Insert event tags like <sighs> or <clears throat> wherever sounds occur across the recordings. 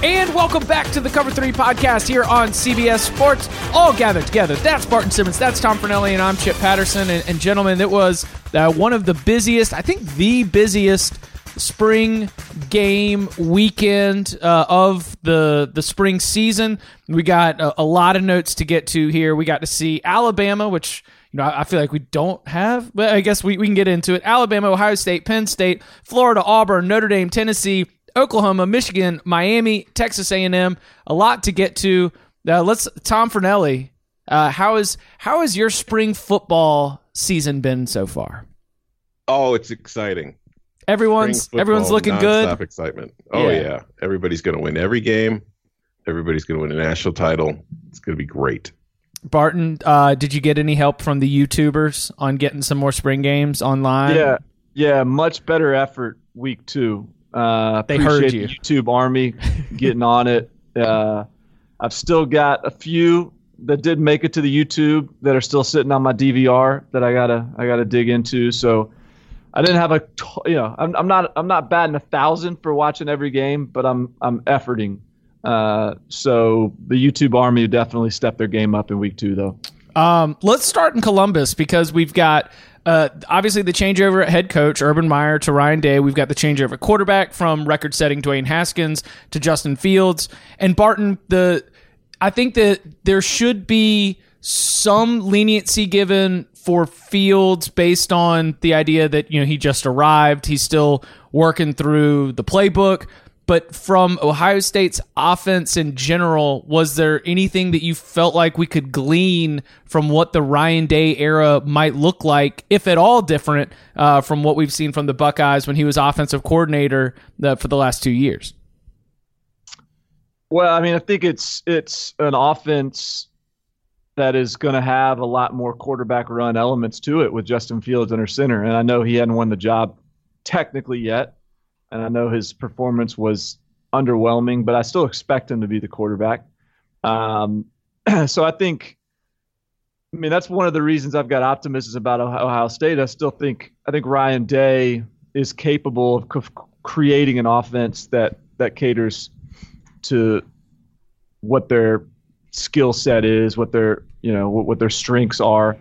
And welcome back to the Cover 3 podcast here on CBS Sports. All gathered together. That's Barton Simmons, that's Tom Fornelli, and I'm Chip Patterson. And, and gentlemen, it was uh, one of the busiest, I think the busiest spring game weekend uh, of the the spring season. We got a, a, lot of notes to get to here. We got to see Alabama, which you know I, I feel like we don't have, but I guess we, we can get into it. Alabama, Ohio State, Penn State, Florida, Auburn, Notre Dame, Tennessee, Oklahoma, Michigan, Miami, Texas A&M. A lot to get to. Uh, let's Tom Fornelli. Uh, how is how has your spring football season been so far? Oh, it's exciting. Everyone's everyone's looking good. Stop excitement. Oh yeah, yeah. everybody's going to win every game. Everybody's going to win a national title. It's going to be great. Barton, uh, did you get any help from the YouTubers on getting some more spring games online? Yeah, yeah, much better effort week two. Uh, they heard you. YouTube Army <laughs> getting on it. Uh, I've still got a few that did make it to the YouTube that are still sitting on my DVR that I gotta I gotta dig into. So I didn't have a you know I'm, I'm not I'm not batting a thousand for watching every game, but I'm I'm efforting. Uh, so the YouTube Army definitely stepped their game up in week two though. Um, let's start in Columbus because we've got uh, obviously the changeover at head coach Urban Meyer to Ryan Day. We've got the changeover at quarterback from record-setting Dwayne Haskins to Justin Fields and Barton. The I think that there should be some leniency given for Fields based on the idea that you know he just arrived. He's still working through the playbook. But from Ohio State's offense in general, was there anything that you felt like we could glean from what the Ryan Day era might look like, if at all different uh, from what we've seen from the Buckeyes when he was offensive coordinator uh, for the last two years? Well, I mean, I think it's it's an offense that is going to have a lot more quarterback run elements to it with Justin Fields under center, and I know he hadn't won the job technically yet and I know his performance was underwhelming, but I still expect him to be the quarterback. Um, <clears throat> so I think, I mean, that's one of the reasons I've got optimism about Ohio State. I still think I think Ryan Day is capable of c- creating an offense that that caters to what their skill set is, what their you know what, what their strengths are.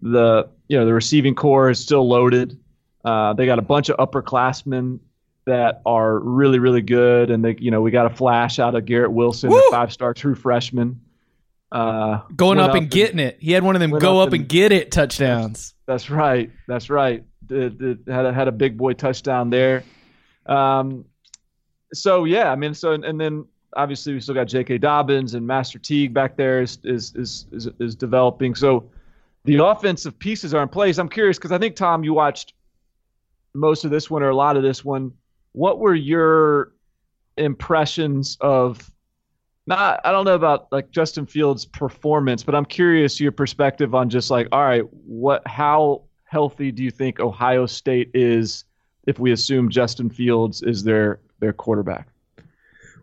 The you know the receiving corps is still loaded. Uh, they got a bunch of upperclassmen that are really really good, and they you know we got a flash out of Garrett Wilson, Woo! a five star true freshman. Uh, going up, up and getting it. He had one of them go up, up and, and, get it touchdowns. That's, that's right. That's right. Had a, had a big boy touchdown there. Um, so yeah, I mean, so and, and then obviously we still got J.K. Dobbins and Master Teague back there is is is is, is developing. So the offensive pieces are in place. I'm curious because I think Tom, you watched most of this one or a lot of this one what were your impressions of not I don't know about like Justin Fields' performance, but I'm curious your perspective on just like, all right, what how healthy do you think Ohio State is if we assume Justin Fields is their their quarterback?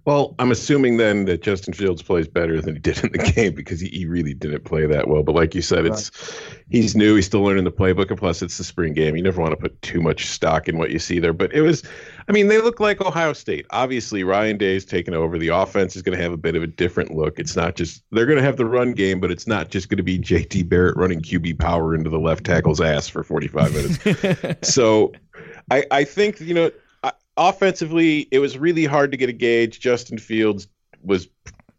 Well, I'm assuming then that Justin Fields plays better than he did in the game because he, he really didn't play that well. But like you said, it's he's new, he's still learning the playbook, and plus it's the spring game. You never want to put too much stock in what you see there. But it was, I mean, they look like Ohio State. Obviously, Ryan Day's taken over. The offense is going to have a bit of a different look. It's not just they're going to have the run game, but it's not just going to be JT Barrett running QB power into the left tackle's ass for 45 minutes. <laughs> so, I I think you know offensively, it was really hard to get a gauge. Justin Fields was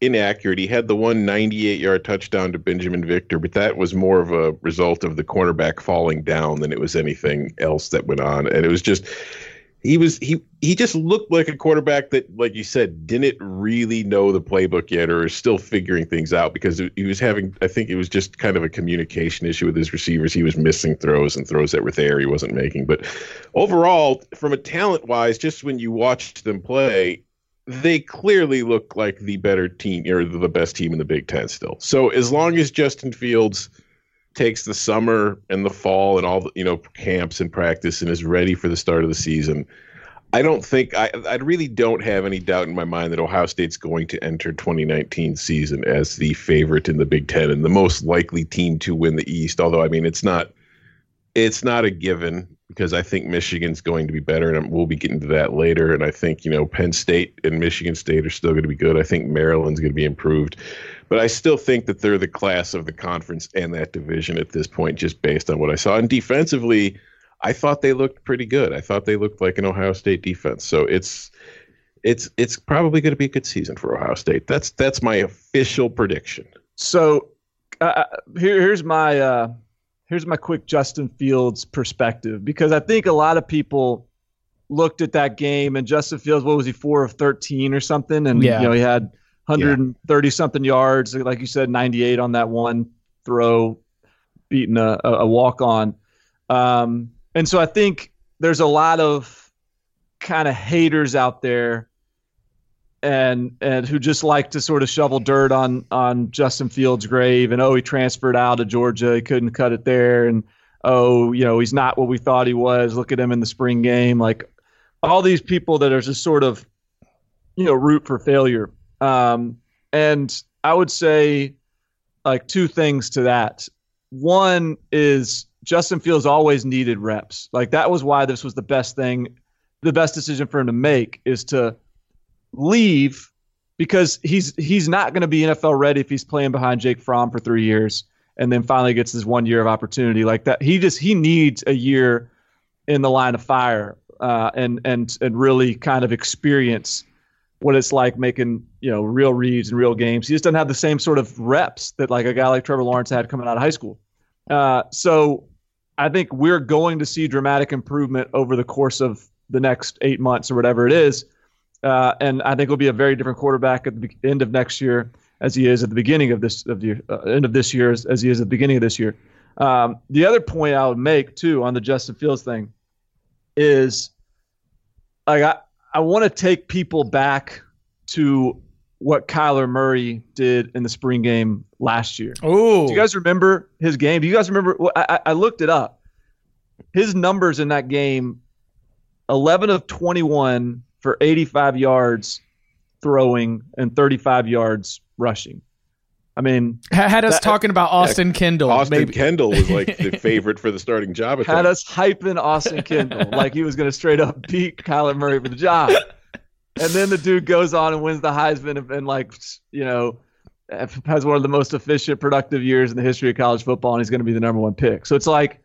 inaccurate. He had the one 98 yard touchdown to Binjimen Victor, but that was more of a result of the cornerback falling down than it was anything else that went on. And it was just he was he he just looked like a quarterback that like you said didn't really know the playbook yet or is still figuring things out because he was having i think it was just kind of a communication issue with his receivers. He was missing throws and throws that were there he wasn't making. But overall from a talent wise just when you watched them play they clearly look like the better team or the best team in the big ten still. So as long as justin fields takes the summer and the fall and all the you know camps and practice and is ready for the start of the season. I don't think I I really don't have any doubt in my mind that Ohio State's going to enter 2019 season as the favorite in the Big 10 and the most likely team to win the East, although I mean it's not it's not a given because I think Michigan's going to be better, and we'll be getting to that later. And I think you know Penn State and Michigan State are still going to be good. I think Maryland's going to be improved. But I still think that they're the class of the conference and that division at this point, just based on what I saw. And defensively, I thought they looked pretty good. I thought they looked like an Ohio State defense. So it's it's it's probably going to be a good season for Ohio State. That's that's my official prediction. So uh, uh, here, here's my uh, here's my quick Justin Fields perspective because I think a lot of people looked at that game and Justin Fields, what was he four of thirteen or something, and yeah. you know he had 130 yeah. something yards, like you said, 98 on that one throw, beating a, a walk on. Um, and so I think there's a lot of kind of haters out there and and who just like to sort of shovel dirt on on Justin Fields' grave and oh he transferred out of Georgia he couldn't cut it there and oh you know he's not what we thought he was look at him in the spring game like all these people that are just sort of you know root for failure um, and I would say like two things to that. One is Justin Fields always needed reps. Like that was why this was the best thing, the best decision for him to make is to leave because he's he's not going to be NFL ready if he's playing behind Jake Fromm for three years and then finally gets his one year of opportunity like that. He just he needs a year in the line of fire uh, and and and really kind of experience what it's like making you know real reads and real games. He just doesn't have the same sort of reps that like a guy like Trevor Lawrence had coming out of high school. Uh, so I think we're going to see dramatic improvement over the course of the next eight months or whatever it is. Uh, and I think he'll be a very different quarterback at the end of next year as he is at the beginning of this of the uh, end of this year as, as, he is at the beginning of this year. Um, the other point I would make too on the Justin Fields thing is like I, I want to take people back to what Kyler Murray did in the spring game last year. Oh, do you guys remember his game? Do you guys remember? I, I looked it up. His numbers in that game: eleven of twenty-one for eighty-five yards throwing and thirty-five yards rushing. I mean, had us that, talking about Austin yeah, Kendall. Austin maybe. Kendall was like the <laughs> favorite for the starting job. Had time. us hyping Austin Kendall <laughs> like he was going to straight up beat Kyler Murray for the job. And then the dude goes on and wins the Heisman and, and like you know has one of the most efficient, productive years in the history of college football, and he's going to be the number one pick. So it's like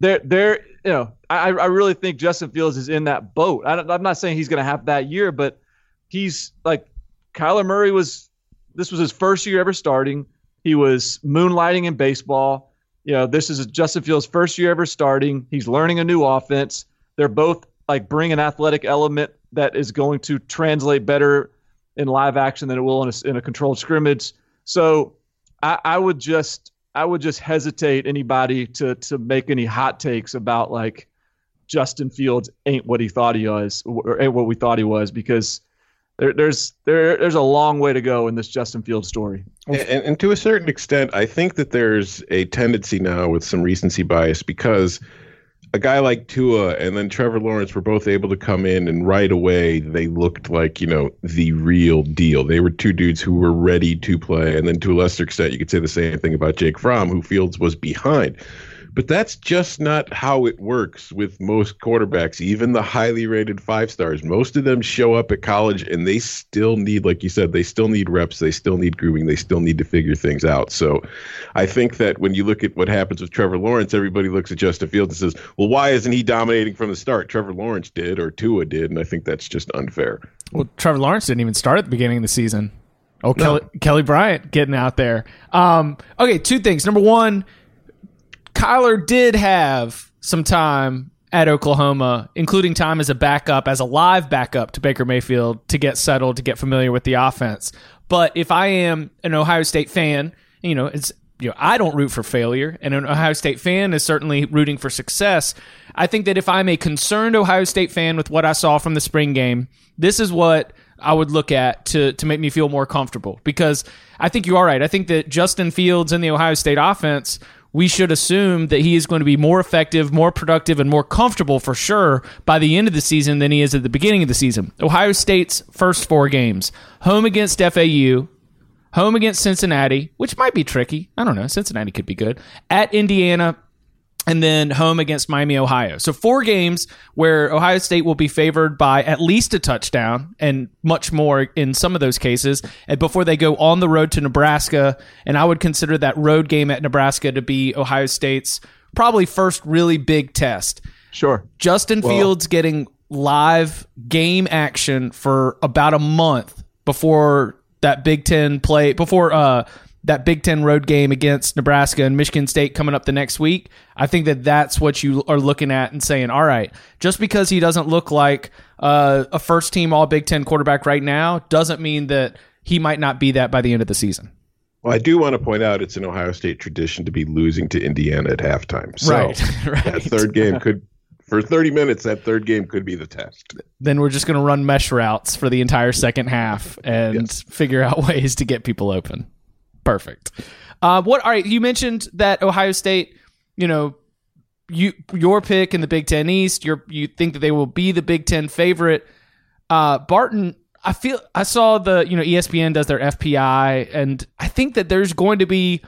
they're they're you know I I really think Justin Fields is in that boat. I am not saying he's going to have that year, but he's like Kyler Murray was this was his first year ever starting. He was moonlighting in baseball. You know, this is Justin Fields' first year ever starting. He's learning a new offense. They're both like bring an athletic element that is going to translate better in live action than it will in a, in a controlled scrimmage. So I, I would just I would just hesitate anybody to to make any hot takes about like Justin Fields ain't what he thought he was or ain't what we thought he was because there, there's there, there's a long way to go in this Justin Fields story. And, and, to a certain extent, I think that there's a tendency now with some recency bias because a guy like Tua and then Trevor Lawrence were both able to come in and right away they looked like you know the real deal. They were two dudes who were ready to play, and then to a lesser extent, you could say the same thing about Jake Fromm, who Fields was behind. But that's just not how it works with most quarterbacks, even the highly rated five stars. Most of them show up at college and they still need, like you said, they still need reps, they still need grooming, they still need to figure things out. So I think that when you look at what happens with Trevor Lawrence, everybody looks at Justin Fields and says, well, why isn't he dominating from the start? Trevor Lawrence did or Tua did, and I think that's just unfair. Well, Trevor Lawrence didn't even start at the beginning of the season. Oh, Kelly, Kelly Bryant getting out there. Um, okay, two things. Number one, Kyler did have some time at Oklahoma, including time as a backup, as a live backup to Baker Mayfield to get settled, to get familiar with the offense. But if I am an Ohio State fan, you know, it's you know, I don't root for failure, and an Ohio State fan is certainly rooting for success. I think that if I'm a concerned Ohio State fan with what I saw from the spring game, this is what I would look at to to make me feel more comfortable because I think you are right. I think that Justin Fields in the Ohio State offense, we should assume that he is going to be more effective, more productive, and more comfortable for sure by the end of the season than he is at the beginning of the season. Ohio State's first four games: home against FAU, home against Cincinnati, which might be tricky. I don't know. Cincinnati could be good. At Indiana, and then home against Miami, Ohio. So four games where Ohio State will be favored by at least a touchdown and much more in some of those cases and before they go on the road to Nebraska. And I would consider that road game at Nebraska to be Ohio State's probably first really big test. Sure. Justin Fields getting live game action for about a month before that Big Ten play, before uh, that Big Ten road game against Nebraska and Michigan State coming up the next week. I think that that's what you are looking at and saying, all right, just because he doesn't look like uh, a first team All Big Ten quarterback right now doesn't mean that he might not be that by the end of the season. Well, I do want to point out it's an Ohio State tradition to be losing to Indiana at halftime. So Right, <laughs> right. that third game could, for 30 minutes, that third game could be the test. Then we're just going to run mesh routes for the entire second half and Yes. figure out <laughs> ways to get people open. Perfect. Uh, what? All right. You mentioned that Ohio State. You know, you your pick in the Big Ten East. You you think that they will be the Big Ten favorite. Uh, Barton. I feel I saw the you know ESPN does their FPI, and I think that there's going to be.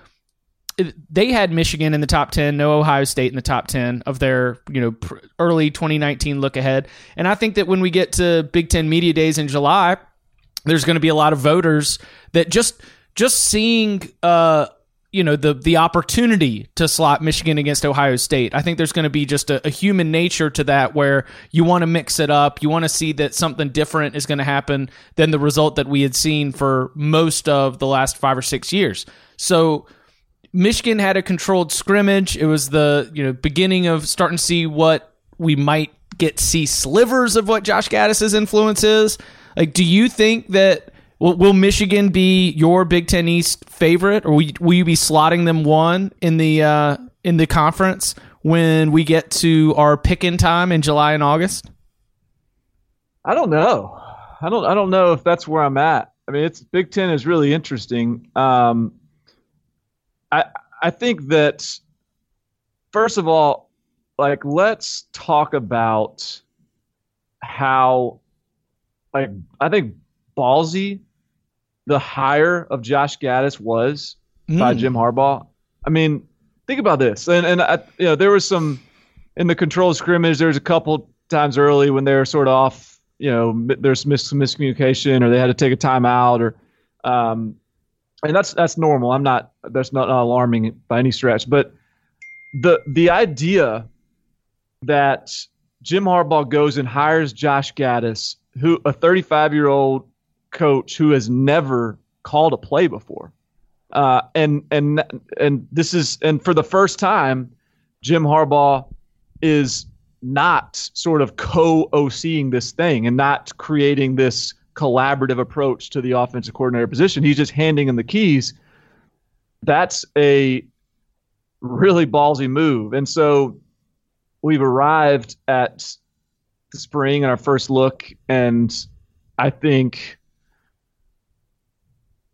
They had Michigan in the top ten, no Ohio State in the top ten of their you know early 2019 look ahead, and I think that when we get to Big Ten media days in July, there's going to be a lot of voters that just just seeing uh you know the the opportunity to slot Michigan against Ohio State. I think there's going to be just a, a human nature to that where you want to mix it up. You want to see that something different is going to happen than the result that we had seen for most of the last 5 or 6 years. So Michigan had a controlled scrimmage. It was the you know beginning of starting to see what we might get see slivers of what Josh Gattis's influence is. Like, do you think that will, will Michigan be your Big Ten East favorite, or will you, will you be slotting them one in the uh, in the conference when we get to our picking time in July and August? I don't know. I don't. I don't know if that's where I'm at. I mean, it's Big Ten is really interesting. Um, I I think that first of all, like let's talk about how, like I think ballsy the hire of Josh Gattis was by Mm. Jim Harbaugh. I mean, think about this, and and I, you know there was some in the control scrimmage. There was a couple times early when they were sort of off. You know, there's mis- some miscommunication, or they had to take a timeout, or um, and that's that's normal. I'm not that's not, not alarming by any stretch, but the the idea that Jim Harbaugh goes and hires Josh Gattis, who a 35 year old coach who has never called a play before, uh, and and and this is and for the first time, Jim Harbaugh is not sort of co-OCing this thing and not creating this collaborative approach to the offensive coordinator position. He's just handing him the keys. That's a really ballsy move. And so we've arrived at the spring and our first look, and I think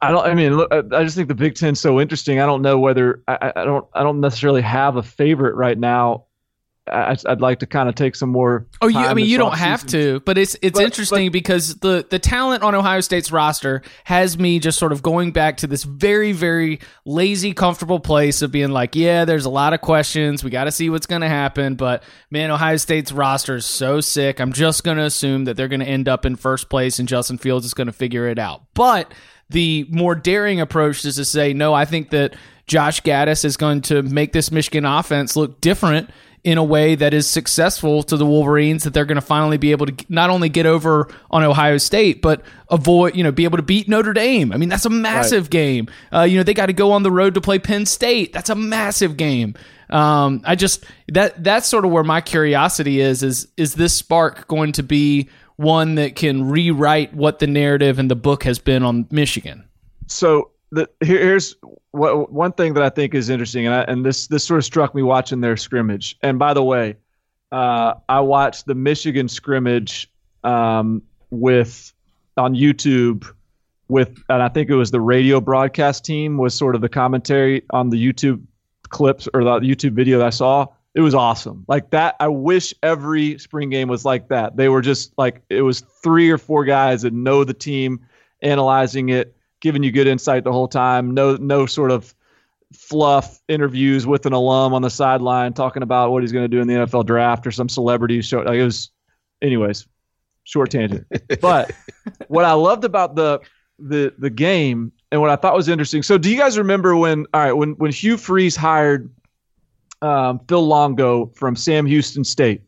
I don't. I mean, look, I just think the Big Ten's so interesting. I don't know whether I, I don't. I don't necessarily have a favorite right now. I, I'd like to kind of take some more. Oh, you, I mean, you don't have offseason. to, but it's it's But- interesting because the the talent on Ohio State's roster has me just sort of going back to this very very lazy, comfortable place of being like, yeah, there's a lot of questions. We got to see what's going to happen, but man, Ohio State's roster is so sick. I'm just going to assume that they're going to end up in first place, and Justin Fields is going to figure it out. But the more daring approach is to say, no, I think that Josh Gattis is going to make this Michigan offense look different in a way that is successful to the Wolverines that they're going to finally be able to not only get over on Ohio State but avoid you know be able to beat Notre Dame. I mean that's a massive game. Uh, you know they got to go on the road to play Penn State. That's a massive game. Um, I just that that's sort of where my curiosity is is is this spark going to be one that can rewrite what the narrative and the book has been on Michigan? so the, here, here's what, one thing that I think is interesting, and, I, and this this sort of struck me watching their scrimmage. And by the way, uh, I watched the Michigan scrimmage um, with on YouTube with, and I think it was the radio broadcast team was sort of the commentary on the YouTube clips or the YouTube video that I saw. It was awesome. Like that, I wish every spring game was like that. They were just like it was three or four guys that know the team, analyzing it, giving you good insight the whole time. No, no sort of fluff interviews with an alum on the sideline talking about what he's going to do in the NFL draft or some celebrity show. Like it was, anyways, short tangent. But <laughs> what I loved about the the the game and what I thought was interesting. So, do you guys remember when? All right, when when Hugh Freeze hired um, Phil Longo from Sam Houston State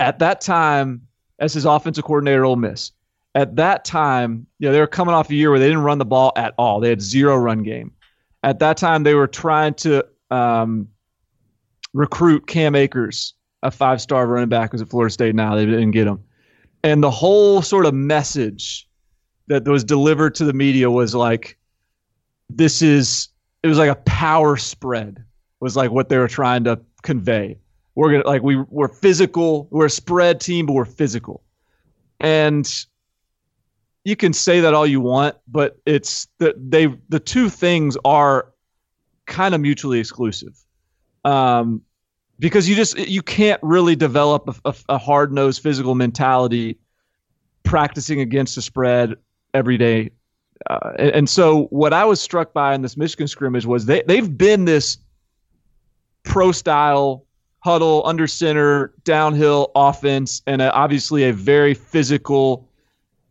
at that time as his offensive coordinator, at Ole Miss. At that time, you know, they were coming off a year where they didn't run the ball at all. They had zero run game. At that time, they were trying to um, recruit Cam Akers, a five-star running back, who's at Florida State now. They didn't get him, and the whole sort of message that was delivered to the media was like, "This is." It was like a power spread. Was like what they were trying to convey. We're gonna like we we're physical. We're a spread team, but we're physical, and you can say that all you want, but it's that they the two things are kind of mutually exclusive. Um, because you just you can't really develop a, a, a hard nosed physical mentality practicing against the spread every day. Uh, and, and so what I was struck by in this Michigan scrimmage was they they've been this pro style huddle under center downhill offense and a, obviously a very physical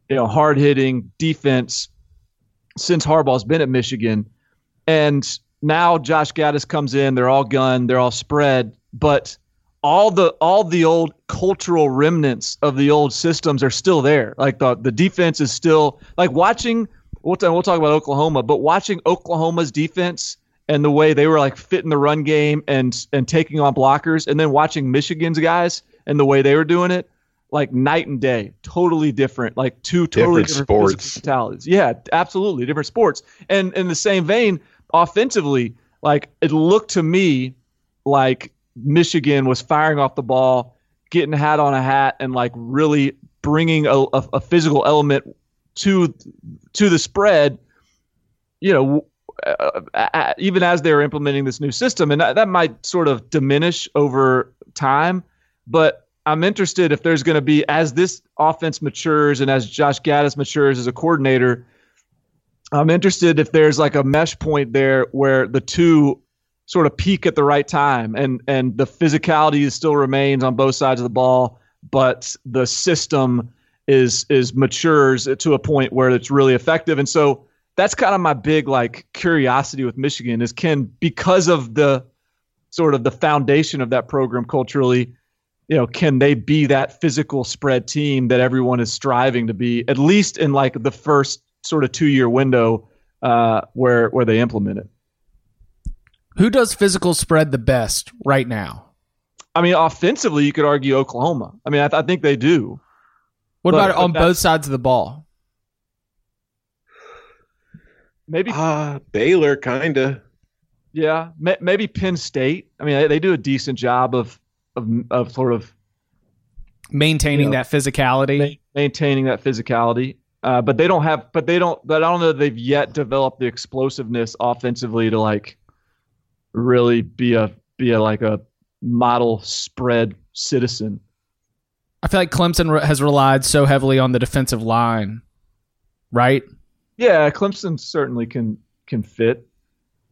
you know, hard hitting defense since Harbaugh's been at Michigan. And now Josh Gattis comes in, they're all gun, they're all spread, but all the all the old cultural remnants of the old systems are still there. Like the the defense is still like watching we'll, t- we'll talk about Oklahoma, but watching Oklahoma's defense and the way they were like fitting the run game and and taking on blockers and then watching Michigan's guys and the way they were doing it like night and day, totally different, like two totally Different different, sports. mentalities. Yeah, absolutely different sports. And in the same vein, offensively, like it looked to me like Michigan was firing off the ball, getting a hat on a hat, and like really bringing a, a, a physical element to to the spread. You know, uh, uh, even as they're implementing this new system, and that might sort of diminish over time, but I'm interested if there's going to be as this offense matures and as Josh Gattis matures as a coordinator. I'm interested if there's like a mesh point there where the two sort of peak at the right time and and the physicality still remains on both sides of the ball, but the system is is matures to a point where it's really effective. And so that's kind of my big like curiosity with Michigan is can because of the sort of the foundation of that program culturally you know, can they be that physical spread team that everyone is striving to be, at least in like the first sort of two year window uh, where where they implement it? Who does physical spread the best right now? I mean, offensively, you could argue Oklahoma. I mean, I, th- I think they do. What But- about on both sides of the ball? Maybe, Ah, Baylor, kinda. yeah, ma- maybe Penn State. I mean, they, they do a decent job of of of sort of Maintaining Yeah. that physicality. ma- maintaining that physicality. Uh, but they don't have, but they don't, but I don't know they've yet developed the explosiveness offensively to like really be a, be a like a model spread citizen. I feel like Clemson re- has relied so heavily on the defensive line, right? Yeah, Clemson certainly can can fit.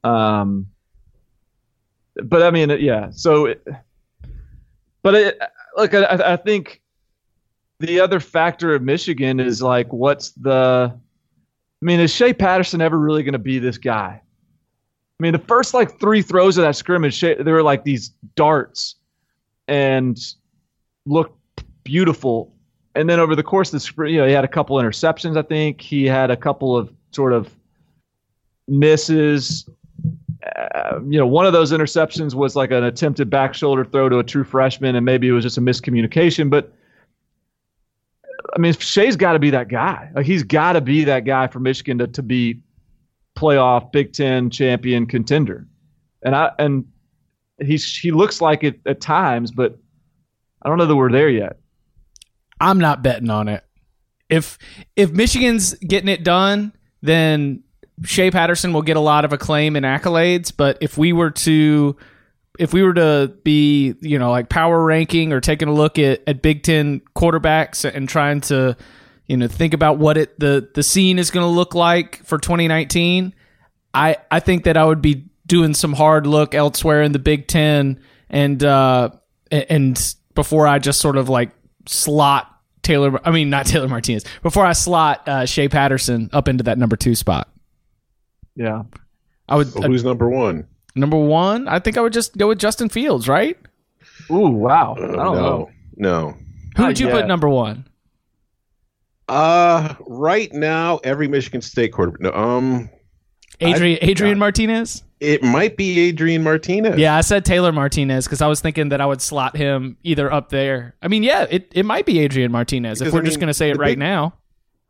Um, but I mean, yeah. So, it, but it, look, I, I think the other factor of Michigan is like, what's the? I mean, is Shea Patterson ever really going to be this guy? I mean, the first like three throws of that scrimmage, Shea, they were like these darts, and looked beautiful. And then over the course of the spring, you know, he had a couple interceptions. I think he had a couple of sort of misses. Uh, you know, one of those interceptions was like an attempted back shoulder throw to a true freshman, and maybe it was just a miscommunication. But I mean, Shea's got to be that guy. Like he's got to be that guy for Michigan to, to be playoff Big Ten champion contender. And I and he's he looks like it at times, but I don't know that we're there yet. I'm not betting on it. If if Michigan's getting it done, then Shea Patterson will get a lot of acclaim and accolades. But if we were to if we were to be, you know, like power ranking or taking a look at, at Big Ten quarterbacks and trying to, you know, think about what it the the scene is going to look like for 2019, I I think that I would be doing some hard look elsewhere in the Big Ten and uh and before I just sort of like slot Taylor. I mean, not Taylor Martinez. Before I slot uh, Shea Patterson up into that number two spot. Yeah, I would. So who's number one? Number one, I think I would just go with Justin Fields, right? Ooh, wow. Uh, I don't no, know. no. Who Not would you yet. put number one? Uh, right now, every Michigan State quarterback. No, um, Adrian Adrian Martinez. It might be Adrian Martinez. Yeah, I said Taylor Martinez because I was thinking that I would slot him either up there. I mean, yeah, it, it might be Adrian Martinez if we're I just going to say it right big- now.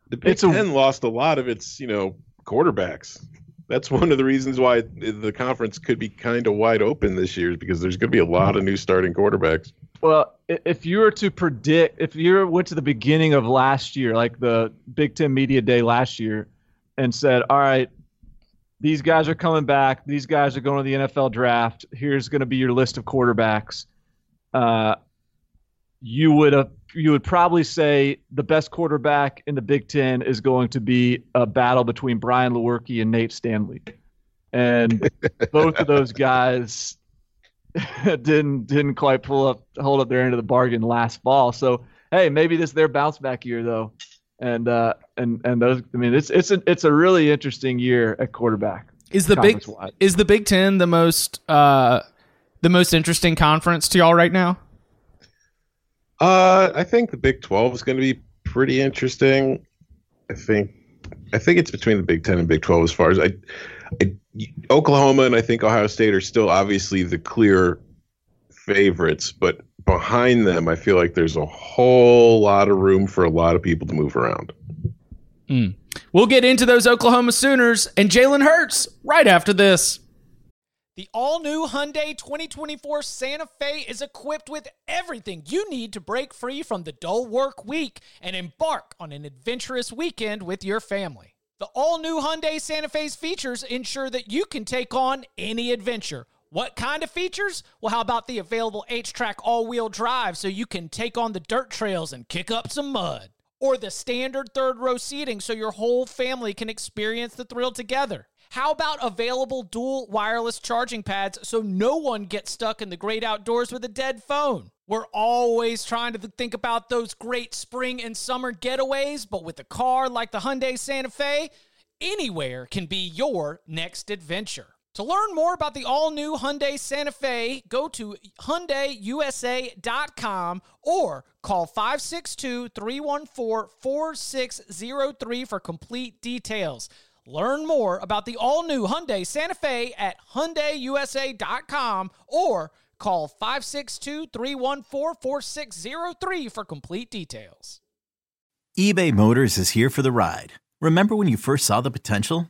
the Big It's a- Ten lost a lot of its, you know, quarterbacks. That's one of the reasons why the conference could be kind of wide open this year, is because there's going to be a lot of new starting quarterbacks. Well, if you were to predict, if you went to the beginning of last year, like the Big Ten Media Day last year, and said, all right, these guys are coming back. These guys are going to the NFL draft. Here's going to be your list of quarterbacks. Uh, you would have, you would probably say the best quarterback in the Big Ten is going to be a battle between Brian Lewerke and Nate Stanley, and <laughs> both of those guys <laughs> didn't didn't quite pull up hold up their end of the bargain last fall. So hey, maybe this is their bounce back year though, and uh, and and those. I mean, it's it's a it's a really interesting year at quarterback. Is the big conference-wide. is the Big Ten the most uh, the most interesting conference to y'all right now? Uh, I think the Big Twelve is going to be pretty interesting. I think, I think it's between the Big Ten and Big Twelve as far as I, I Oklahoma and I think Ohio State are still obviously the clear favorites, but behind them, I feel like there's a whole lot of room for a lot of people to move around. Mm. We'll get into those Oklahoma Sooners and Jalen Hurts right after this. The all new Hyundai 2024 Santa Fe is equipped with everything you need to break free from the dull work week and embark on an adventurous weekend with your family. The all new Hyundai Santa Fe's features ensure that you can take on any adventure. What kind of features? Well, how about the available HTRAC all wheel drive so you can take on the dirt trails and kick up some mud? Or the standard third row seating so your whole family can experience the thrill together? How about available dual wireless charging pads so no one gets stuck in the great outdoors with a dead phone? We're always trying to think about those great spring and summer getaways, but with a car like the Hyundai Santa Fe, anywhere can be your next adventure. To learn more about the all-new Hyundai Santa Fe, go to HyundaiUSA.com or call 562-314-4603 for complete details. Learn more about the all-new Hyundai Santa Fe at HyundaiUSA.com or call 562-314-4603 for complete details. eBay Motors is here for the ride. Remember when you first saw the potential?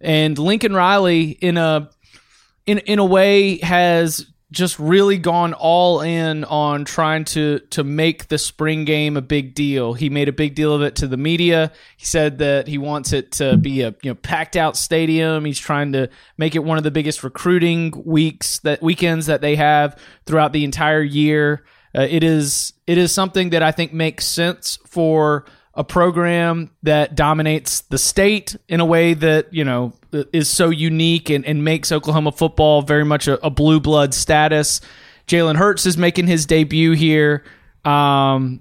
and Lincoln Riley, in a in in a way, has just really gone all in on trying to to make the spring game a big deal. He made a big deal of it to the media. He said that he wants it to be a you know packed out stadium. He's trying to make it one of the biggest recruiting weeks that weekends that they have throughout the entire year. Uh, it is it is something that I think makes sense for a program that dominates the state in a way that you know is so unique and, and makes Oklahoma football very much a, a blue blood status. Jalen Hurts is making his debut here. Um,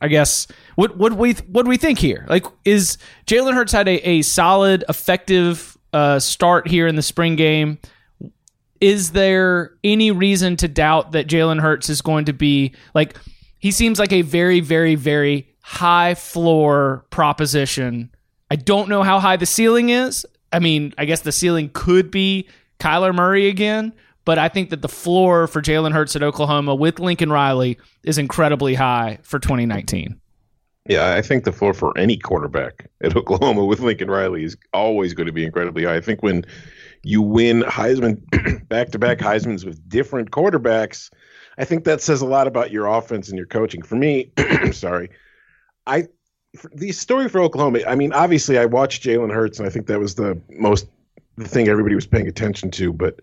I guess what what we what do we think here? Like, is Jalen Hurts had a, a solid, effective uh, start here in the spring game? Is there any reason to doubt that Jalen Hurts is going to be like? He seems like a very, very, very high floor proposition. I don't know how high the ceiling is. I mean, I guess the ceiling could be Kyler Murray again, but I think that the floor for Jalen Hurts at Oklahoma with Lincoln Riley is incredibly high for 2019. Yeah, I think the floor for any quarterback at Oklahoma with Lincoln Riley is always going to be incredibly high. I think when you win Heisman back to back Heisman's with different quarterbacks, I think that says a lot about your offense and your coaching. For me, <clears throat> sorry, I the story for Oklahoma. I mean, obviously, I watched Jalen Hurts, and I think that was the most the thing everybody was paying attention to. But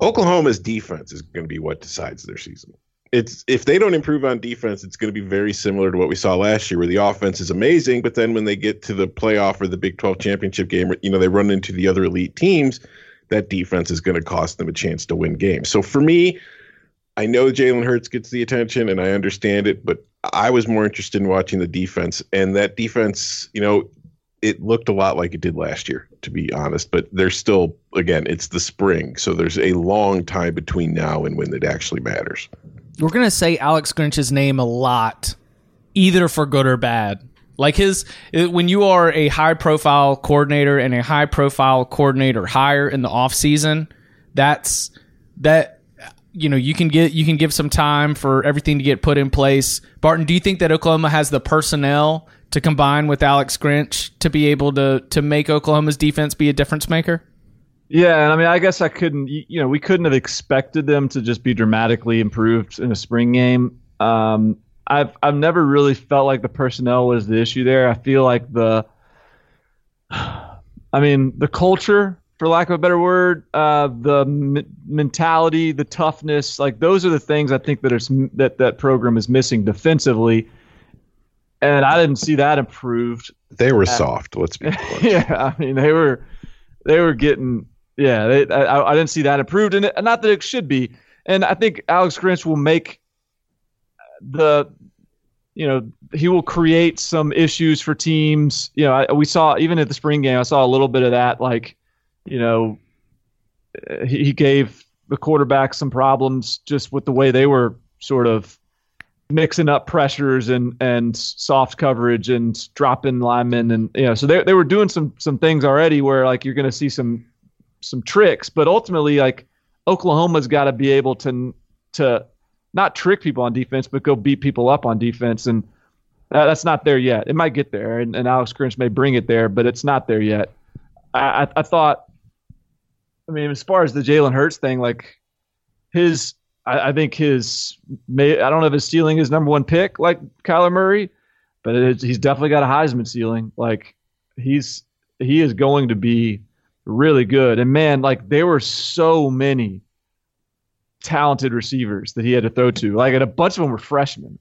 Oklahoma's defense is going to be what decides their season. It's if they don't improve on defense, it's going to be very similar to what we saw last year, where the offense is amazing, but then when they get to the playoff or the Big 12 championship game, you know, they run into the other elite teams. That defense is going to cost them a chance to win games. So for me, I know Jalen Hurts gets the attention, and I understand it, but I was more interested in watching the defense, and that defense, you know, it looked a lot like it did last year, to be honest. But there's still, again, it's the spring, so there's a long time between now and when it actually matters. We're gonna say Alex Grinch's name a lot, either for good or bad. Like his, when you are a high profile coordinator and a high profile coordinator hire in the off season, that's that you know you can get you can give some time for everything to get put in place. Barton, do you think that Oklahoma has the personnel to combine with Alex Grinch to be able to to make Oklahoma's defense be a difference maker? Yeah, and I mean, I guess I couldn't. You know, we couldn't have expected them to just be dramatically improved in a spring game. Um, I've I've never really felt like the personnel was the issue there. I feel like the, <sighs> I mean, the culture for lack of a better word, uh, the m- mentality, the toughness, like those are the things I think that are that that program is missing defensively. And I didn't see that improved. They were soft. Let's be <laughs> yeah, I mean they were they were getting yeah. They, I, I didn't see that improved, and not that it should be. And I think Alex Grinch will make the you know he will create some issues for teams. You know, I, we saw even at the spring game, I saw a little bit of that, like you know, uh, he, he gave the quarterback some problems just with the way they were sort of mixing up pressures and and soft coverage and dropping linemen and you know so they they were doing some some things already where like you're going to see some some tricks but ultimately like Oklahoma's got to be able to to not trick people on defense but go beat people up on defense and that, that's not there yet. It might get there and, and Alex Grinch may bring it there but it's not there yet. I, I thought I mean, as far as the Jalen Hurts thing, like his, I, I, think his, may, I don't know if his ceiling is number one pick like Kyler Murray, but he's definitely got a Heisman ceiling. Like he's, he is going to be really good. And man, like there were so many talented receivers that he had to throw to. Like, and a bunch of them were freshmen.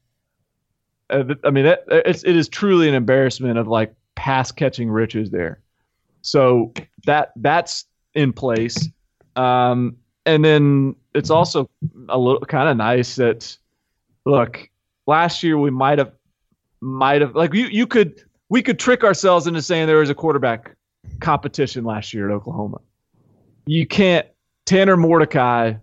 Uh, I mean, it, it's, it is truly an embarrassment of like pass catching riches there. So that that's in place. Um, and then it's also a little kind of nice that look last year we might have might have like you you could we could trick ourselves into saying there was a quarterback competition last year at Oklahoma. You can't Tanner Mordecai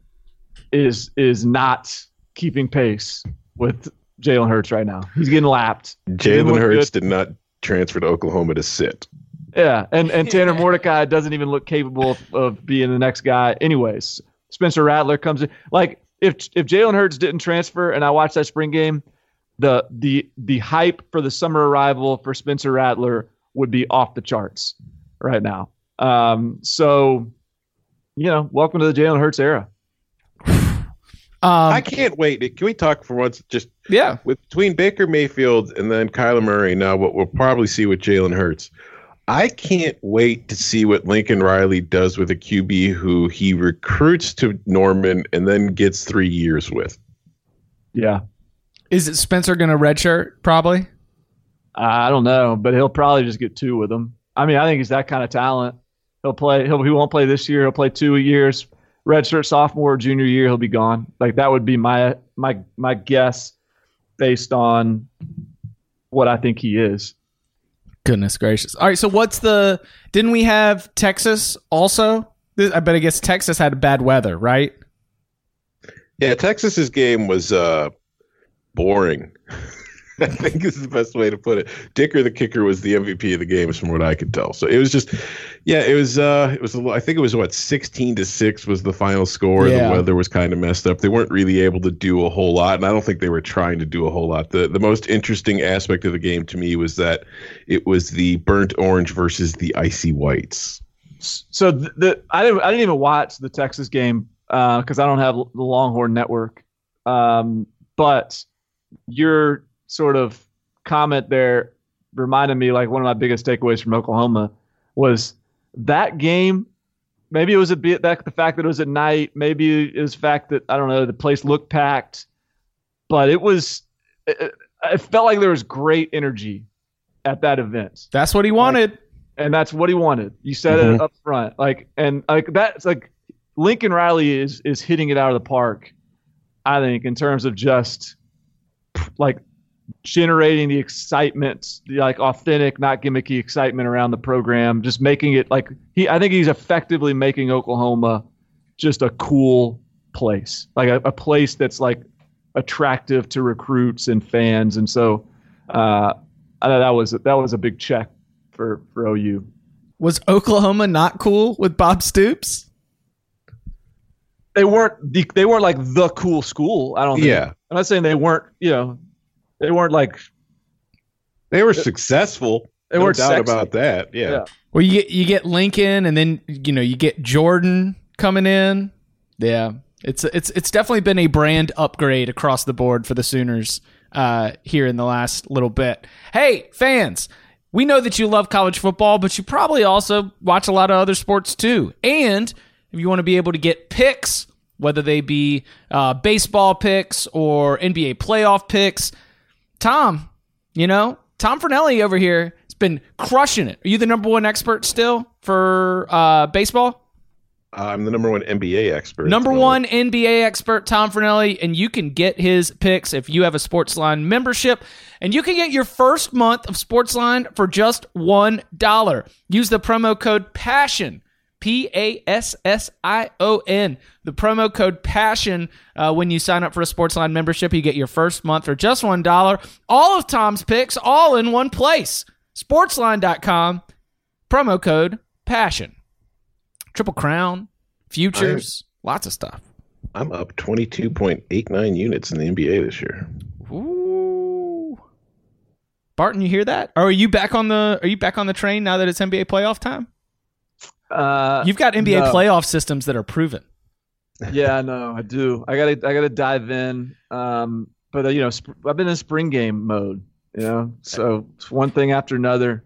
is is not keeping pace with Jalen Hurts right now. He's getting lapped. Jalen Hurts good. did not transfer to Oklahoma to sit. Yeah, and and <laughs> Tanner Mordecai doesn't even look capable of, of being the next guy. Anyways, Spencer Rattler comes in. Like if if Jalen Hurts didn't transfer, and I watched that spring game, the the the hype for the summer arrival for Spencer Rattler would be off the charts right now. Um, so, you know, welcome to the Jalen Hurts era. <sighs> Um, I can't wait. Can we talk for once? Just yeah. with between Baker Mayfield and then Kyler Murray. Now, what we'll probably see with Jalen Hurts. I can't wait to see what Lincoln Riley does with a QB who he recruits to Norman and then gets three years with. Yeah, Is it Spencer going to redshirt? Probably. I don't know, but he'll probably just get two with him. I mean, I think he's that kind of talent. He'll play. He'll, he won't play this year. He'll play two years. Redshirt sophomore, junior year, he'll be gone. Like that would be my my my guess, based on what I think he is. Goodness gracious. All right. So what's the? Didn't we have Texas also? I bet I guess Texas had bad weather, right? Yeah, Texas's game was uh, boring. <laughs> <laughs> I think is the best way to put it. Dicker, the kicker, was the MVP of the games, from what I could tell. So it was just, yeah, it was. Uh, it was. a lo- I think it was what sixteen to six was the final score. Yeah. The weather was kind of messed up. They weren't really able to do a whole lot, and I don't think they were trying to do a whole lot. the The most interesting aspect of the game to me was that it was the burnt orange versus the icy whites. So the, the I didn't I didn't even watch the Texas game because I don't have the Longhorn Network. Um, but your sort of comment there reminded me like one of my biggest takeaways from Oklahoma was that game. Maybe it was a bit that the fact that it was at night. Maybe it was the fact that I don't know the place looked packed, but it was. It, it felt like there was great energy at that event That's what he wanted. and that's what he wanted. You said Mhm. it up front, like, and like that's like Lincoln Riley is is hitting it out of the park. I think in terms of just like generating the excitement, the like authentic, not gimmicky excitement around the program, just making it like he. I think he's effectively making Oklahoma just a cool place, like a, a place that's like attractive to recruits and fans, and so uh, I know that was that was a big check for for OU. Was Oklahoma not cool with Bob Stoops? They weren't the, they weren't like the cool school. I don't. Think. Yeah. I'm not saying they weren't. You know, they weren't like They were successful. they no weren't doubt sexy. about that. Yeah. Yeah. Well, you get you get Lincoln, and then you know you get Jordan coming in. Yeah, it's it's it's definitely been a brand upgrade across the board for the Sooners uh, here in the last little bit. Hey, fans, we know that you love college football, but you probably also watch a lot of other sports too. And if you want to be able to get picks, whether they be uh, baseball picks or NBA playoff picks, Tom, you know, Tom Fornelli over here has been crushing it. Are you the number one expert still for uh, baseball? I'm the number one NBA expert. Number one NBA expert, Tom Fornelli, and you can get his picks if you have a Sportsline membership. And you can get your first month of Sportsline for just $1. Use the promo code PASSION, P A S S I O N. The promo code PASSION uh, when you sign up for a Sportsline membership. You get your first month for just $1. All of Tom's picks, all in one place. Sportsline.com, promo code PASSION. Triple Crown, futures, lots of stuff. I'm up 22.89 units in the NBA this year. Ooh. Barton, you hear that? Or are you back on the are you back on the train now that it's NBA playoff time? Uh, You've got NBA no. playoff systems that are proven. yeah, I know. I do. I gotta I gotta dive in. Um, but uh, you know, sp- I've been in spring game mode. You know, so it's one thing after another.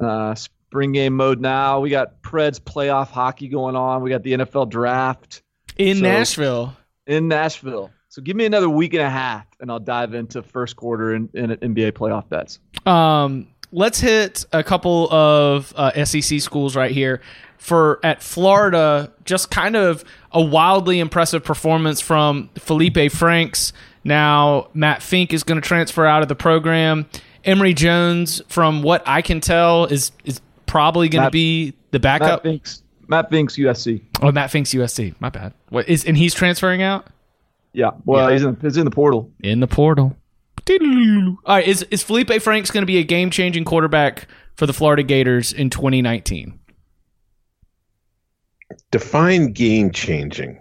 Uh, spring game mode now. We got Preds playoff hockey going on. We got the NFL draft In So- Nashville. in Nashville. So give me another week and a half, and I'll dive into first quarter in, in NBA playoff bets. Um, let's hit a couple of uh, SEC schools right here. For at Florida, just kind of a wildly impressive performance from Felipe Franks. Now Matt Fink is going to transfer out of the program. Emory Jones, from what I can tell, is is probably going to be the backup. Matt. Finks, Matt Finks, USC. Oh, Matt Fink's USC. My bad. What is and he's transferring out Yeah, well, he's in he's in the portal. in the portal. All right, is is Felipe Franks going to be a game changing quarterback for the Florida Gators in 2019? Define game changing.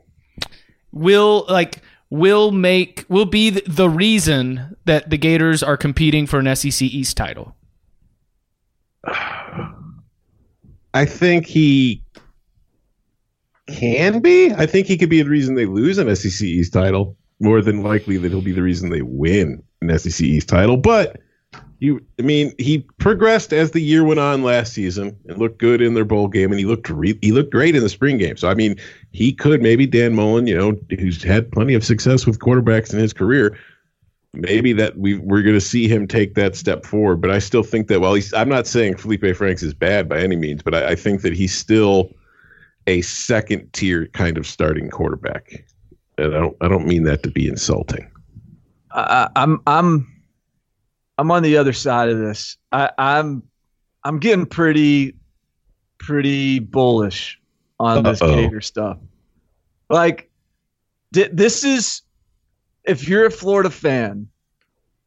Will like will make will be the, reason that the Gators are competing for an SEC East title. <sighs> I think he can be. I think he could be the reason they lose an SEC East title. More than likely that he'll be the reason they win an SEC East title. But you, I mean, he progressed as the year went on last season and looked good in their bowl game, and he looked re- he looked great in the spring game. So I mean, he could maybe Dan Mullen, you know, who's had plenty of success with quarterbacks in his career. Maybe that we we're going to see him take that step forward, but I still think that while he's, I'm not saying Felipe Franks is bad by any means, but I, I think that he's still a second tier kind of starting quarterback, and I don't I don't mean that to be insulting. I- I'm I'm I'm on the other side of this. I, I'm I'm getting pretty pretty bullish on this Uh-oh. Gator stuff. Like di- this is if you're a Florida fan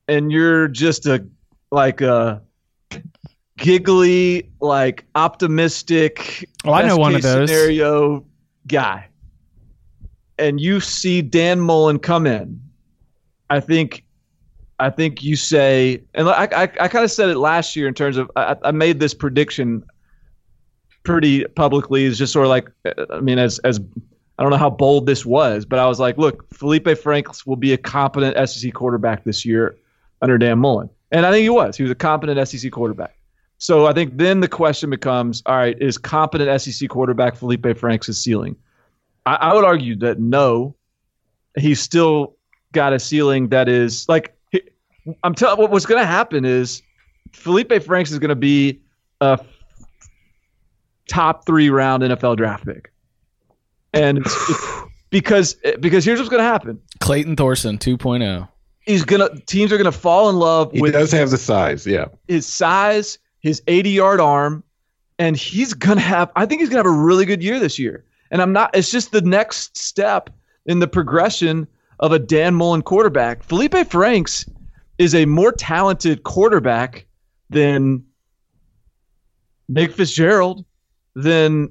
and you're just a like a giggly like optimistic Oh, I know one of case those. scenario guy and you see Dan Mullen come in I think I think you say, and I, I, I kind of said it last year in terms of I, I made this prediction pretty publicly. Is just sort of like, I mean, as as I don't know how bold this was, but I was like, look, Felipe Franks will be a competent SEC quarterback this year under Dan Mullen, and I think he was. He was a competent SEC quarterback. So I think then the question becomes, all right, is competent SEC quarterback Felipe Franks' ceiling? I, I would argue that no, he's still got a ceiling that is like I'm telling what what's going to happen is Felipe Franks is going to be a top three round NFL draft pick, and it's, it's <sighs> because because here's what's going to happen: Clayton Thorson oh. 2.0. he's gonna teams are going to fall in love He with does have the size, yeah. his size, his 80 yard arm, and he's gonna have. I think he's gonna have a really good year this year. And I'm not. It's just the next step in the progression of a Dan Mullen quarterback. Felipe Franks is a more talented quarterback than Nick Fitzgerald. Than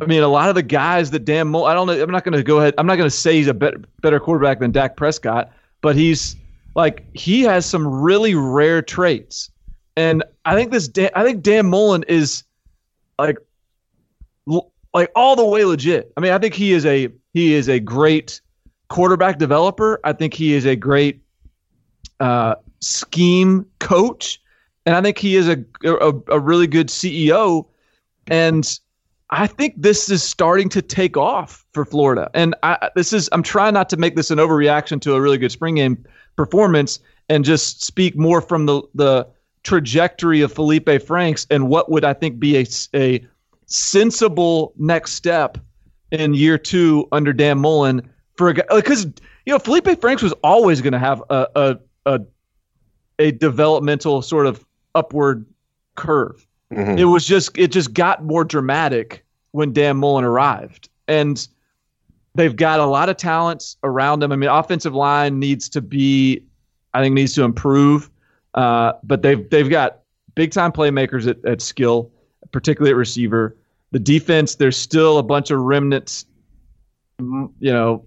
I mean, a lot of the guys that Dan Mullen. I don't know. I'm not going to go ahead. I'm not going to say he's a better better quarterback than Dak Prescott, but he's like he has some really rare traits. And I think this Dan, I think Dan Mullen is like like all the way legit. I mean, I think he is a he is a great quarterback developer. I think he is a great uh, scheme coach, and I think he is a, a a really good CEO. And I think this is starting to take off for Florida. And I this is I'm trying not to make this an overreaction to a really good spring game performance and just speak more from the the trajectory of Felipe Franks and what would I think be a, a sensible next step in year two under Dan Mullen for a guy because you know Felipe Franks was always going to have a, a a a developmental sort of upward curve. Mhm. It was just it just got more dramatic when Dan Mullen arrived, and they've got a lot of talents around them. I mean, offensive line needs to be, I think, needs to improve, uh, but they've they've got big time playmakers at, at skill, particularly at receiver. The defense, there's still a bunch of remnants, you know,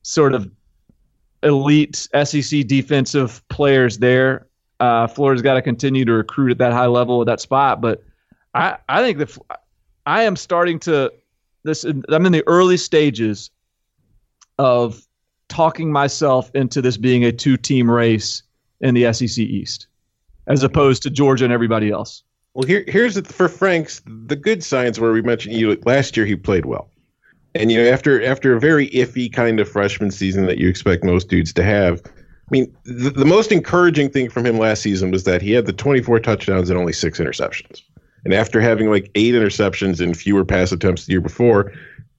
sort of elite SEC defensive players there. Uh, Florida's got to continue to recruit at that high level at that spot, but I I think that I am starting to this. I'm in the early stages of talking myself into this being a two-team race in the SEC East, as opposed to Georgia and everybody else. Well, here, here's it for Franks. The good signs where we mentioned you last year. He played well, and you know after after a very iffy kind of freshman season that you expect most dudes to have. I mean, the, the most encouraging thing from him last season was that he had the 24 touchdowns and only six interceptions, And after having like eight interceptions and fewer pass attempts the year before,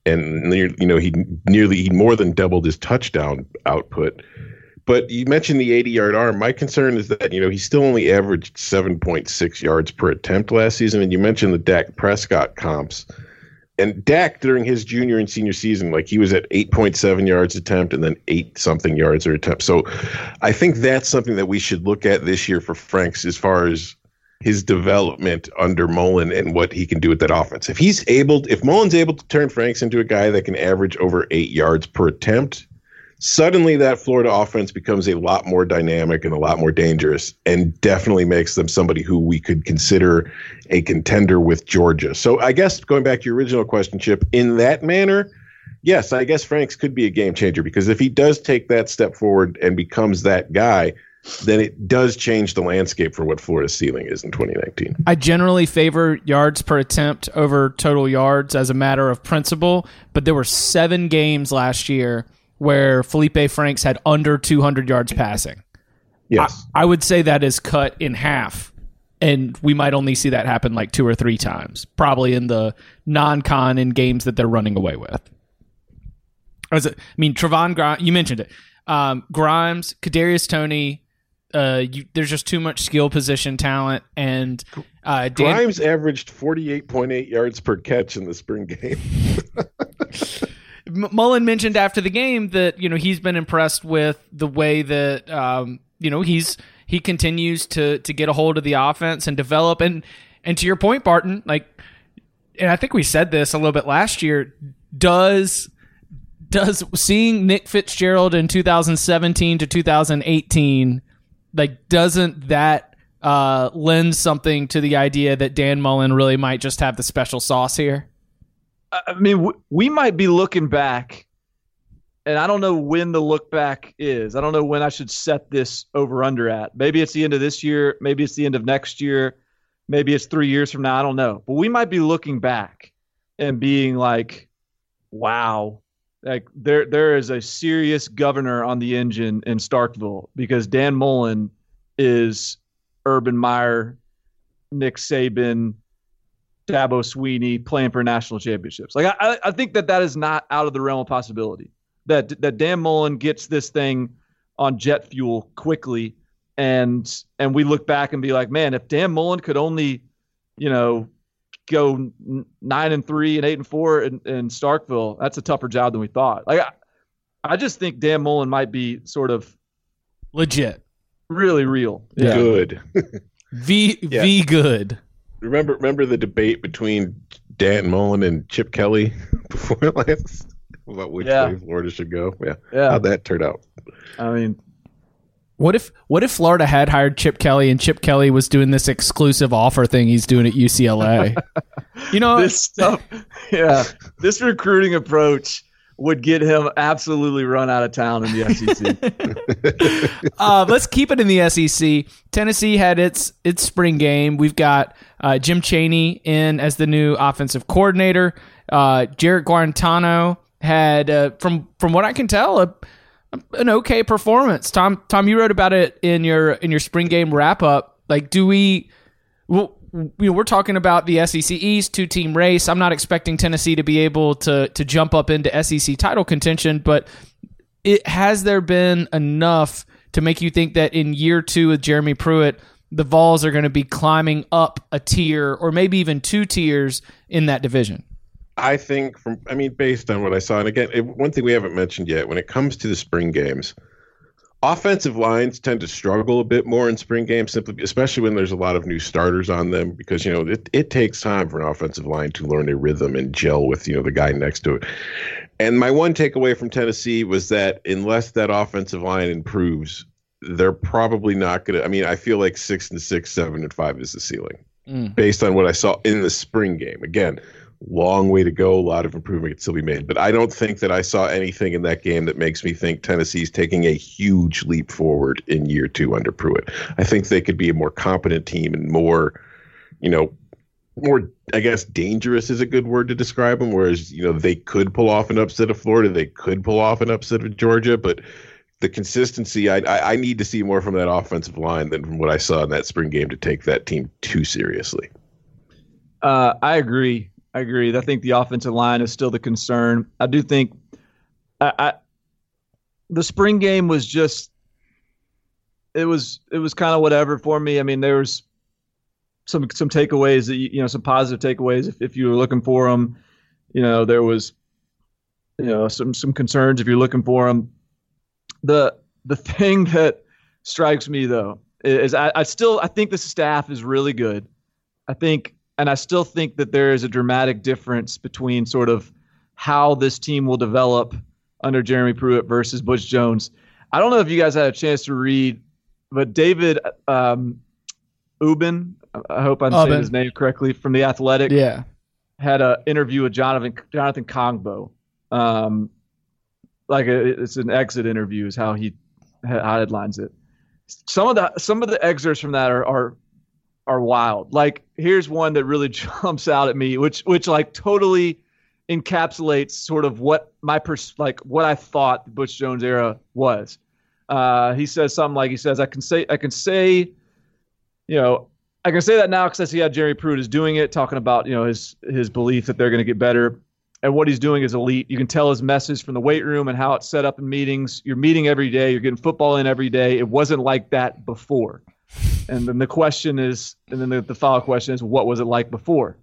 and you know he nearly he more than doubled his touchdown output. But you mentioned the 80 yard arm. My concern is that, you know, he still only averaged 7.6 yards per attempt last season. And you mentioned the Dak Prescott comps. And Dak, during his junior and senior season, like he was at 8.7 yards attempt and then eight something yards per attempt. So I think that's something that we should look at this year for Franks as far as his development under Mullen and what he can do with that offense. If he's able, if Mullen's able to turn Franks into a guy that can average over eight yards per attempt, suddenly that Florida offense becomes a lot more dynamic and a lot more dangerous and definitely makes them somebody who we could consider a contender with Georgia. So I guess going back to your original question, Chip, in that manner, yes, I guess Franks could be a game changer because if he does take that step forward and becomes that guy, then it does change the landscape for what Florida's ceiling is in 2019. I generally favor yards per attempt over total yards as a matter of principle, but there were seven games last year where Felipe Franks had under 200 yards passing. Yes. I, I, would say that is cut in half. And we might only see that happen like two or three times, probably in the non con in games that they're running away with. As I mean, Trevon Grimes, you mentioned it. Um, Grimes, Kadarius Toney, uh, you, there's just too much skill position talent. And uh, Dan- Grimes averaged 48.8 yards per catch in the spring game. <laughs> Mullen mentioned after the game that you know he's been impressed with the way that um, you know he's he continues to to get a hold of the offense and develop and and to your point, Barton, like, and I think we said this a little bit last year. Does does seeing Nick Fitzgerald in 2017 to 2018 like doesn't that uh, lend something to the idea that Dan Mullen really might just have the special sauce here? I mean, we might be looking back, and I don't know when the look back is. I don't know when I should set this over under at. Maybe it's the end of this year. Maybe it's the end of next year. Maybe it's three years from now. I don't know. But we might be looking back and being like, wow, like there there is a serious governor on the engine in Starkville because Dan Mullen is Urban Meyer, Nick Saban, Dabo Swinney playing for national championships. Like I, I think that that is not out of the realm of possibility. That that Dan Mullen gets this thing on jet fuel quickly, and and we look back and be like, man, if Dan Mullen could only, you know, go nine and three and eight and four in, in Starkville, that's a tougher job than we thought. Like I, I just think Dan Mullen might be sort of legit, really real, yeah. good, <laughs> v yeah. v good. Remember, remember the debate between Dan Mullen and Chip Kelly <laughs> before last about which yeah. way Florida should go. Yeah, yeah. How'd that turn out? I mean, what if what if Florida had hired Chip Kelly and Chip Kelly was doing this exclusive offer thing he's doing at UCLA? <laughs> you know, this stuff. <laughs> Yeah, this recruiting approach would get him absolutely run out of town in the <laughs> SEC. <laughs> uh, let's keep it in the SEC. Tennessee had its its spring game. We've got uh, Jim Chaney in as the new offensive coordinator. Uh, Jarrett Guarantano had, uh, from from what I can tell, a, an okay performance. Tom, Tom, you wrote about it in your in your spring game wrap up. Like, do we? Well, you know, we're talking about the SEC East two team race. I'm not expecting Tennessee to be able to to jump up into SEC title contention, but it has there been enough to make you think that in year two with Jeremy Pruitt, the Vols are going to be climbing up a tier or maybe even two tiers in that division? I think from I mean based on what I saw, and again, it, one thing we haven't mentioned yet when it comes to the spring games offensive lines tend to struggle a bit more in spring games simply especially when there's a lot of new starters on them because you know it, it takes time for an offensive line to learn a rhythm and gel with you know the guy next to it and my one takeaway from tennessee was that unless that offensive line improves they're probably not gonna i mean i feel like six and six seven and five is the ceiling mm. based on what i saw in the spring game again long way to go. A lot of improvement can still be made. But I don't think that I saw anything in that game that makes me think Tennessee's taking a huge leap forward in year two under Pruitt. I think they could be a more competent team and more, you know, more, I guess, dangerous is a good word to describe them. Whereas, you know, they could pull off an upset of Florida, they could pull off an upset of Georgia, but the consistency, I, I, I need to see more from that offensive line than from what I saw in that spring game to take that team too seriously. Uh, I agree. I agree. I think the offensive line is still the concern. I do think I, I the spring game was just it was it was kind of whatever for me. I mean, there was some some takeaways that you, you know some positive takeaways if, if you were looking for them. You know, there was you know some some concerns if you're looking for them. The the <laughs> thing that strikes me though is I, I still I think the staff is really good. I think and I still think that there is a dramatic difference between sort of how this team will develop under Jeremy Pruitt versus Butch Jones. I don't know if you guys had a chance to read, but David um, Ubben, I hope I'm saying his name correctly, from the Athletic, Yeah. had an interview with Jonathan Jonathan Kongbo. Um, like a, it's an exit interview is how he headlines it. Some of the some of the excerpts from that are, are are wild. Like here's one that really <laughs> jumps out at me, which which like totally encapsulates sort of what my pers- like what I thought the Butch Jones era was. Uh, he says something like he says I can say I can say, you know, I can say that now because I see how Jerry Pruitt is doing it, talking about you know his his belief that they're going to get better, and what he's doing is elite. You can tell his message from the weight room and how it's set up in meetings. You're meeting every day. You're getting football in every day. It wasn't like that before. And then the question is, and then the, the follow question is, what was it like before?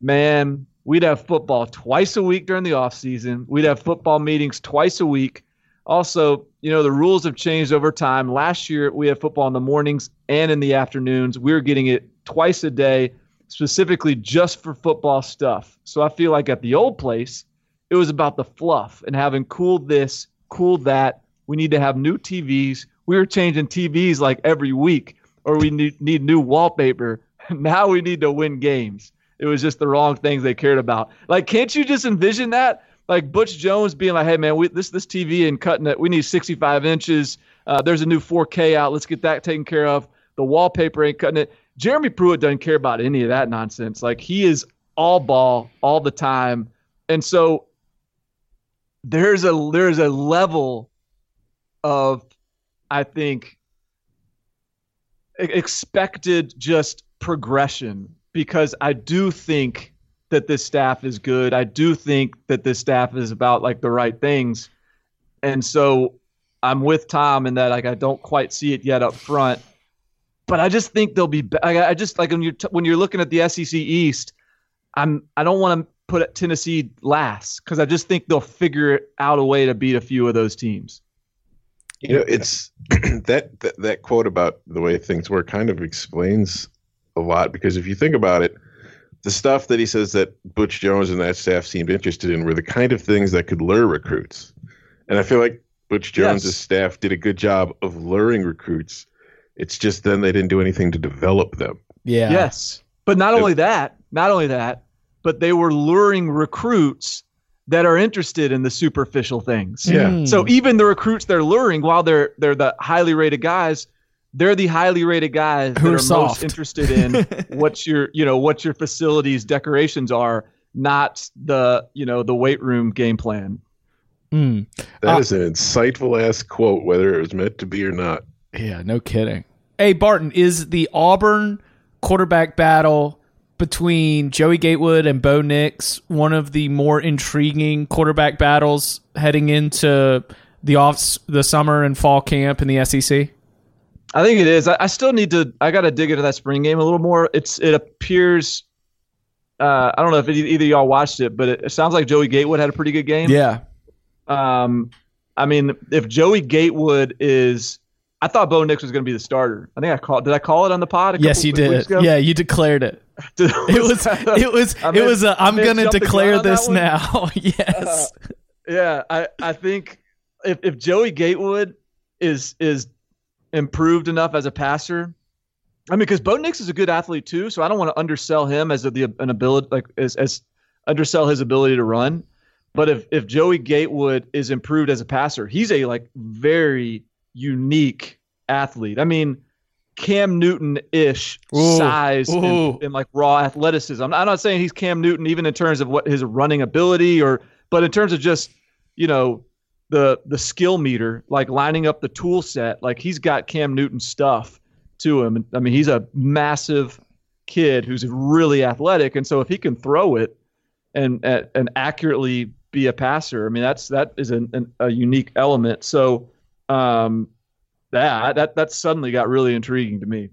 Man, we'd have football twice a week during the off season. We'd have football meetings twice a week. Also, you know, the rules have changed over time. Last year, we had football in the mornings and in the afternoons. We were getting it twice a day, specifically just for football stuff. So I feel like at the old place, it was about the fluff and having cool this, cool that. We need to have new TVs. We were changing TVs like every week, or we need, need new wallpaper. <laughs> Now we need to win games. It was just the wrong things they cared about. Like, can't you just envision that? Like Butch Jones being like, "Hey man, we, this this TV and cutting it. We need 65 inches. Uh, there's a new 4K out. Let's get that taken care of. The wallpaper ain't cutting it." Jeremy Pruitt doesn't care about any of that nonsense. Like he is all ball all the time, and so there's a there's a level of, I think, expected just progression because I do think that this staff is good. I do think that this staff is about like the right things. And so I'm with Tom in that like I don't quite see it yet up front. But I just think they'll be. I, just like when you're t- when you're looking at the SEC East, I'm I don't want to put Tennessee last because I just think they'll figure out a way to beat a few of those teams. You know, it's <clears throat> that, that that quote about the way things work kind of explains a lot because if you think about it, the stuff that he says that Butch Jones and that staff seemed interested in were the kind of things that could lure recruits. And I feel like Butch Jones' Yes. staff did a good job of luring recruits. It's just then they didn't do anything to develop them. Yeah. Yes. But not only that, not only that, but they were luring recruits that are interested in the superficial things. Yeah. Mm. So even the recruits they're luring, while they're they're the highly rated guys, they're the highly rated guys Who that are are soft. most interested in <laughs> what your you know what your facilities decorations are, not the you know the weight room game plan. Mm. That Uh, is an insightful ass quote, whether it was meant to be or not. Yeah, no kidding. Hey, Barton, is the Auburn quarterback battle between Joey Gatewood and Bo Nix one of the more intriguing quarterback battles heading into the off the summer and fall camp in the SEC? I think it is. I, I still need to. I got to dig into that spring game a little more. It's it appears. Uh, I don't know if it, either of y'all watched it, but it, it sounds like Joey Gatewood had a pretty good game. Yeah. Um, I mean, if Joey Gatewood is, I thought Bo Nix was going to be the starter. I think I called. Did I call it on the pod? A Yes, you did. Yeah, you declared it. <laughs> <laughs> It was it was I it was a, I'm I meant going to declare on this now. <laughs> yes. Uh, yeah, I, I think if, if Joey Gatewood is is improved enough as a passer, I mean, because Bo Nix is a good athlete too, so I don't want to undersell him as a, the an ability like as, as undersell his ability to run. But if if Joey Gatewood is improved as a passer, he's a like very unique athlete. I mean, Cam Newton ish size ooh. and, and like raw athleticism. I'm, I'm not saying he's Cam Newton even in terms of what his running ability or, but in terms of just you know the the skill meter, like lining up the tool set, like he's got Cam Newton stuff to him. I mean, he's a massive kid who's really athletic, and so if he can throw it and and accurately be a passer, I mean that's that is an, an, a unique element. So um, that that that suddenly got really intriguing to me.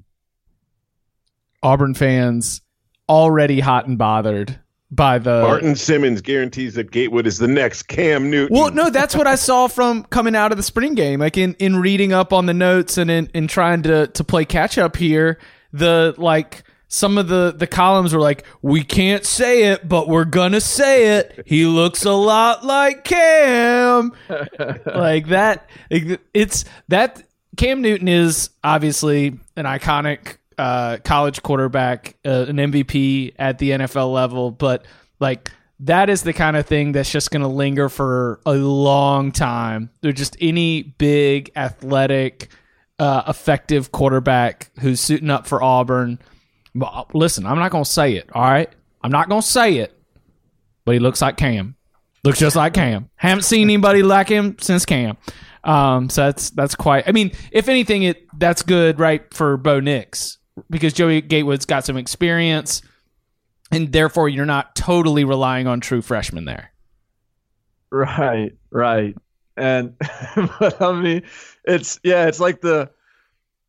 Auburn fans already hot and bothered by the Barton Simmons guarantees that Gatewood is the next Cam Newton. Well, no, that's what I saw from coming out of the spring game. Like in, in reading up on the notes and in, in trying to to play catch up here, the like some of the the columns were like, "We can't say it, but we're gonna say it. He looks a lot like Cam." <laughs> like that. It's that Cam Newton is obviously an iconic uh, college quarterback, uh, an MVP at the NFL level, but like that is the kind of thing that's just going to linger for a long time. They're just any big, athletic, uh, effective quarterback who's suiting up for Auburn. Listen, I'm not to say it. All right, I'm not to say it, but he looks like Cam. Looks just like Cam. Haven't seen anybody like him since Cam. Um, so that's that's quite. I mean, if anything, it that's good, right, for Bo Nix because Joey Gatewood's got some experience, and therefore you're not totally relying on true freshmen there. Right, right, and <laughs> but I mean, it's yeah, it's like the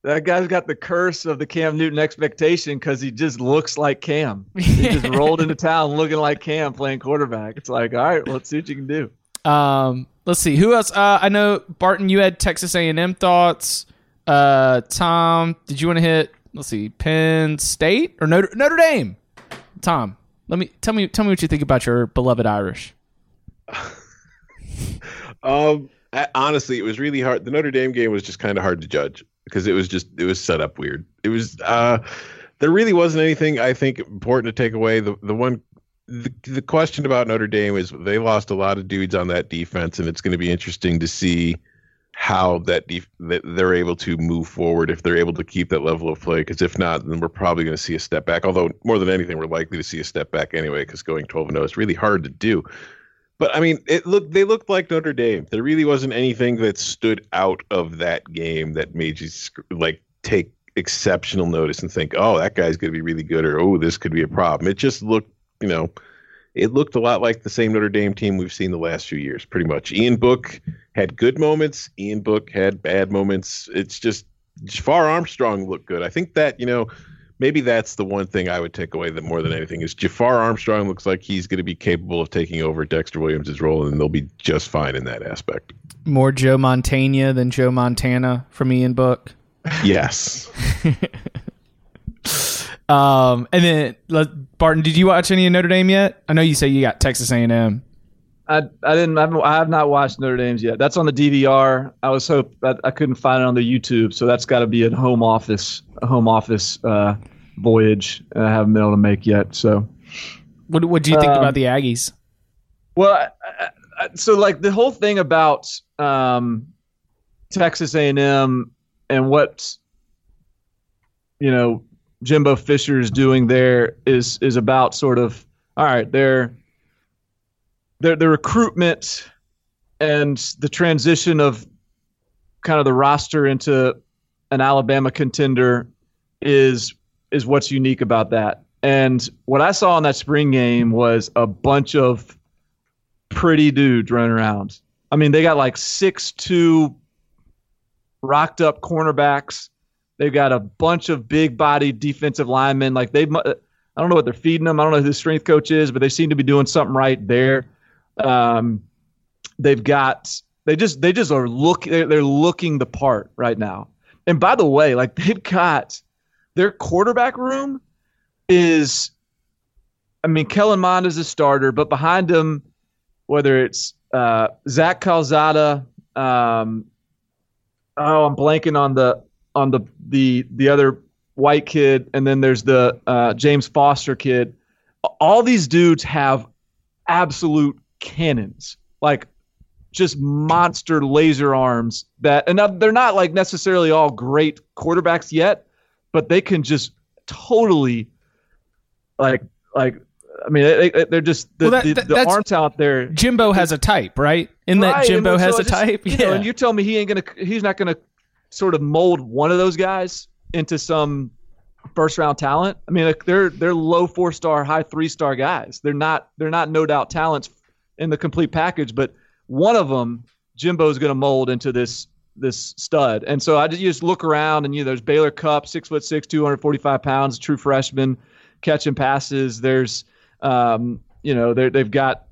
that guy's got the curse of the Cam Newton expectation because he just looks like Cam. <laughs> He just rolled into town looking like Cam playing quarterback. It's like, all right, let's see what you can do. Um, let's see who else. Uh, I know Barton, you had Texas A&M thoughts. Uh, Tom, did you want to hit let's see, Penn State or Notre, Notre Dame. Tom, let me tell me tell me what you think about your beloved Irish. <laughs> um, honestly, it was really hard. The Notre Dame game was just kind of hard to judge because it was just it was set up weird. It was uh, there really wasn't anything I think important to take away. The the one the, the question about Notre Dame is they lost a lot of dudes on that defense, and it's going to be interesting to see how that, def- that they're able to move forward if they're able to keep that level of play. Because if not, then we're probably going to see a step back. Although more than anything, we're likely to see a step back anyway. Because going twelve and zero is really hard to do. But I mean, it looked they looked like Notre Dame. There really wasn't anything that stood out of that game that made you like take exceptional notice and think, oh, that guy's going to be really good, or oh, this could be a problem. It just looked, you know, it looked a lot like the same Notre Dame team we've seen the last few years, pretty much. Ian Book had good moments. Ian Book had bad moments. It's just Jafar Armstrong looked good. I think that you know maybe that's the one thing I would take away that more than anything is Jafar Armstrong looks like he's going to be capable of taking over Dexter Williams' role, and they'll be just fine in that aspect. More Joe Montana than Joe Montana from Ian Book. Yes. <laughs> um, and then Barton, did you watch any of Notre Dame yet? I know you say you got Texas A&M. I I didn't I have not watched Notre Dame's yet. That's on the DVR. I was hope I, I couldn't find it on the YouTube, so that's got to be a home office a home office uh, voyage. I haven't been able to make yet. So, what what do you think um, about the Aggies? Well, I, I, so like the whole thing about um, Texas A and M and what you know Jimbo Fisher is doing there is is about sort of all right. They're the the recruitment and the transition of kind of the roster into an Alabama contender is is what's unique about that. And what I saw in that spring game was a bunch of pretty dudes running around. I mean, they got like six two rocked up cornerbacks. They've got a bunch of big bodied defensive linemen. Like they, I don't know what they're feeding them. I don't know who the strength coach is, but they seem to be doing something right there. Um, they've got they just they just are look they're, they're looking the part right now. And by the way, like they've got their quarterback room is, I mean, Kellen Mond is a starter, but behind him, whether it's uh, Zach Calzada, um, oh, I'm blanking on the on the the the other white kid, and then there's the uh, James Foster kid. All these dudes have absolute cannons, like just monster laser arms that, and they're not like necessarily all great quarterbacks yet, but they can just totally like like I mean, they, are just the, well, that, the, the arm talent there. Jimbo has a type, right? In right, that Jimbo has so a just, type. You yeah. know, and you tell me he ain't gonna, he's not gonna sort of mold one of those guys into some first round talent. I mean, like, they're they're low four star, high three star guys. They're not they're not no doubt talents in the complete package, but one of them, Jimbo's going to mold into this this stud. And so I just, just look around and you know, there's Baylor Cupp, six foot six, 245 pounds, true freshman, catching passes. There's um, you know they've got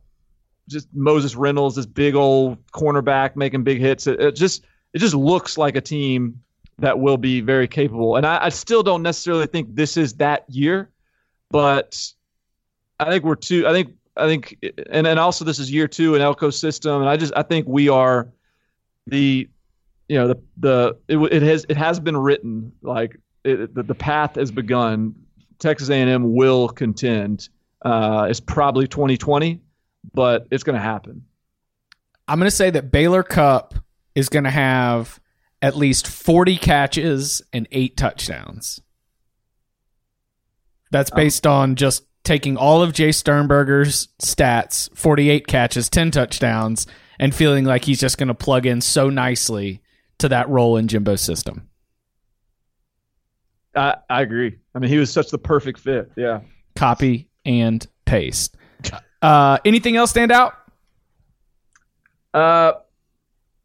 just Moses Reynolds, this big old cornerback making big hits. It, it just it just looks like a team that will be very capable. And I, I still don't necessarily think this is that year, but I think we're too. I think I think, and and also this is year two in Elko's system, and I just I think we are the, you know the the it, it has it has been written like it, the, the path has begun. Texas A&M will contend. Uh, it's probably 2020, but it's going to happen. I'm going to say that Baylor Cupp is going to have at least 40 catches and eight touchdowns. That's oh. based on just taking all of Jace Sternberger's stats 48 catches, 10 touchdowns, and feeling like he's just going to plug in so nicely to that role in Jimbo's system. I, I agree. I mean, he was such the perfect fit. Yeah. Copy and paste. Uh, anything else stand out? Uh,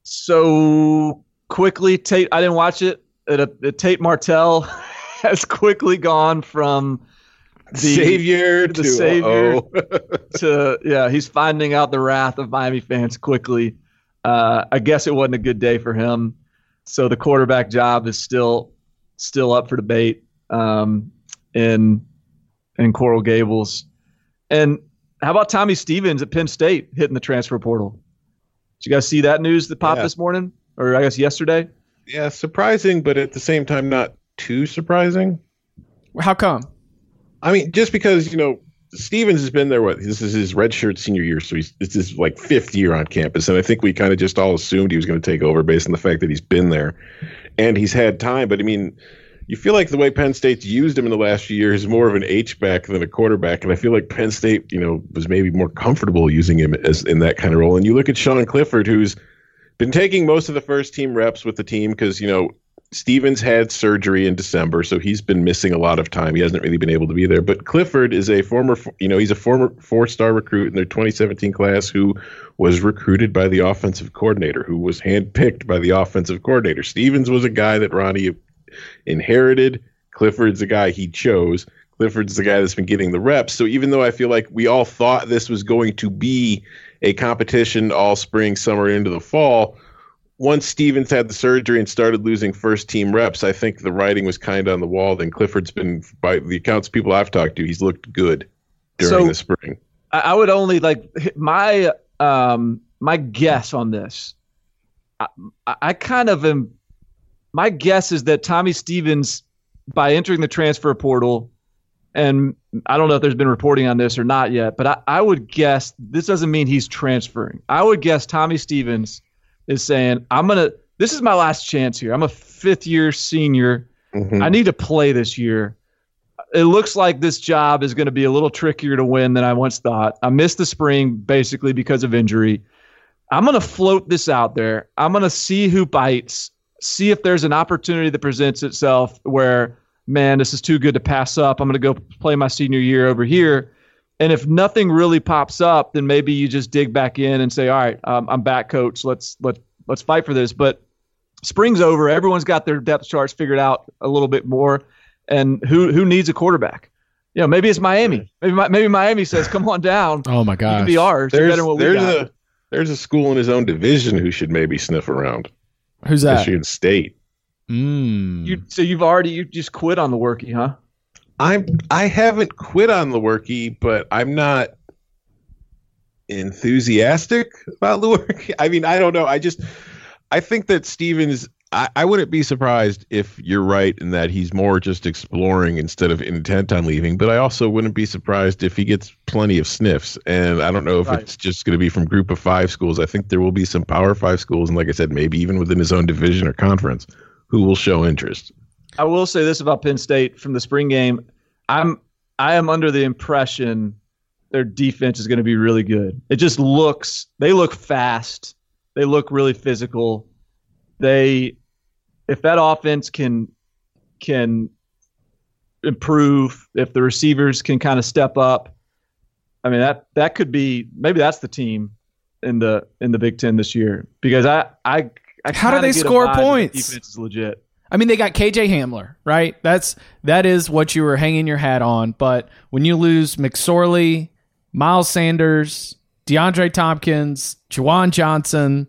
so quickly, Tate. I didn't watch it. It, it Tate Martell <laughs> has quickly gone from <laughs> the savior <laughs> the to savior <laughs> to yeah. He's finding out the wrath of Miami fans quickly. Uh, I guess it wasn't a good day for him. So the quarterback job is still still up for debate um, in in Coral Gables. And how about Tommy Stevens at Penn State hitting the transfer portal? Did you guys see that news that popped yeah. this morning, or I guess yesterday? Yeah, surprising, but at the same time, not too surprising. How come? I mean, just because you know Stevens has been there. What this is his redshirt senior year, so he's it's his like fifth year on campus, and I think we kind of just all assumed he was going to take over based on the fact that he's been there, and he's had time. But I mean, you feel like the way Penn State's used him in the last few years is more of an H back than a quarterback, and I feel like Penn State, you know, was maybe more comfortable using him as in that kind of role. And you look at Sean Clifford, who's been taking most of the first team reps with the team because you know Stevens had surgery in December, so he's been missing a lot of time. He hasn't really been able to be there. But Clifford is a former, you know, he's a former four-star recruit in their 2017 class who was recruited by the offensive coordinator, who was handpicked by the offensive coordinator. Stevens was a guy that Ronnie inherited. Clifford's the guy he chose. Clifford's the guy that's been getting the reps. So even though I feel like we all thought this was going to be a competition all spring, summer, into the fall, once Stevens had the surgery and started losing first team reps, I think the writing was kind of on the wall. Then Clifford's been, by the accounts people I've talked to, he's looked good during so, the spring. I would only like my um, my guess on this. I, I kind of am my guess is that Tommy Stevens, by entering the transfer portal, and I don't know if there's been reporting on this or not yet, but I, I would guess this doesn't mean he's transferring. I would guess Tommy Stevens is saying, I'm going to, this is my last chance here. I'm a fifth year senior. Mm-hmm. I need to play this year. It looks like this job is going to be a little trickier to win than I once thought. I missed the spring basically because of injury. I'm going to float this out there. I'm going to see who bites see if there's an opportunity that presents itself where, man, this is too good to pass up. I'm going to go play my senior year over here. And if nothing really pops up, then maybe you just dig back in and say, all right, um, I'm back, coach. Let's let let's fight for this. But spring's over. Everyone's got their depth charts figured out a little bit more. And who who needs a quarterback? You know, maybe it's Miami. Maybe maybe Miami says, "Come on down." <laughs> Oh my God, be ours. There's, there's a there's a school in his own division who should maybe sniff around. Who's that? Michigan State. Mm. You so you've already you just quit on the workie, huh? I'm I haven't quit on the workie, but I'm not enthusiastic about the workie. <laughs> I mean, I don't know. I just I think that Stevens I, I wouldn't be surprised if you're right in that he's more just exploring instead of intent on leaving. But I also wouldn't be surprised if he gets plenty of sniffs. And I don't know if right. it's just going to be from group of five schools. I think there will be some power five schools. And like I said, maybe even within his own division or conference who will show interest. I will say this about Penn State from the spring game. I'm I am under the impression their defense is going to be really good. It just looks they look fast. They look really physical. They if that offense can can improve, if the receivers can kind of step up, I mean that that could be maybe that's the team in the in the Big Ten this year because I I, I How do they score vibe that the points? Defense is legit. I mean, they got KJ Hamler, right? That's that is what you were hanging your hat on. But when you lose McSorley, Miles Sanders, DeAndre Thompkins, Juwan Johnson,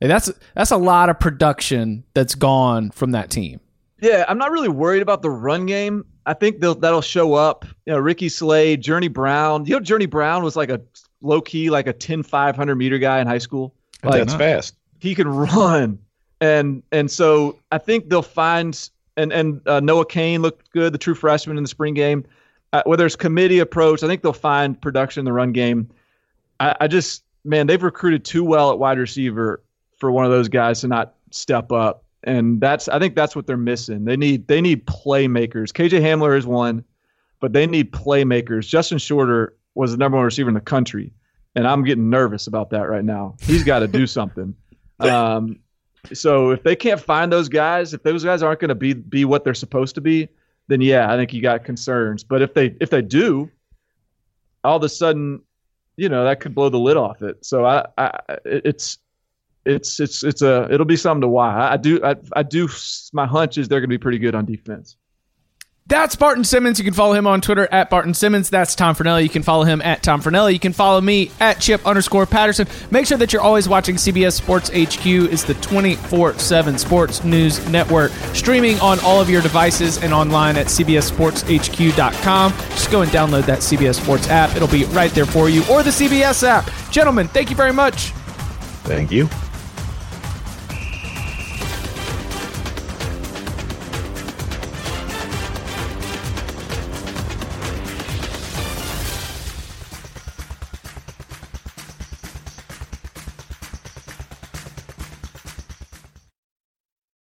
that's that's a lot of production that's gone from that team. Yeah, I'm not really worried about the run game. I think they'll, that'll show up. You know, Ricky Slade, Journey Brown. You know, Journey Brown was like a low key, like a 10, 500 meter guy in high school. Like, That's fast. he can run, and and so I think they'll find and and uh, Noah Cain looked good, the true freshman in the spring game. Uh, whether it's committee approach, I think they'll find production in the run game. I, I just man, they've recruited too well at wide receiver for one of those guys to not step up, and that's I think that's what they're missing. They need they need playmakers. KJ Hamler is one, but they need playmakers. Justin Shorter was the number one receiver in the country, and I'm getting nervous about that right now. He's got to do something. <laughs> Um, so if they can't find those guys, if those guys aren't going to be be what they're supposed to be, then yeah, I think you got concerns. But if they if they do, all of a sudden, you know that could blow the lid off it. So I, I it's it's it's it's a it'll be something to watch. I, I do I, I do my hunch is they're going to be pretty good on defense. That's Barton Simmons. You can follow him on Twitter at Barton Simmons. That's Tom Fornelli. You can follow him at Tom Fornelli. You can follow me at Chip underscore Patterson. Make sure that you're always watching CBS Sports HQ is the 24-7 sports news network. Streaming on all of your devices and online at cbssportshq.com. Just go and download that CBS Sports app. It'll be right there for you. Or the CBS app. Gentlemen, thank you very much. Thank you.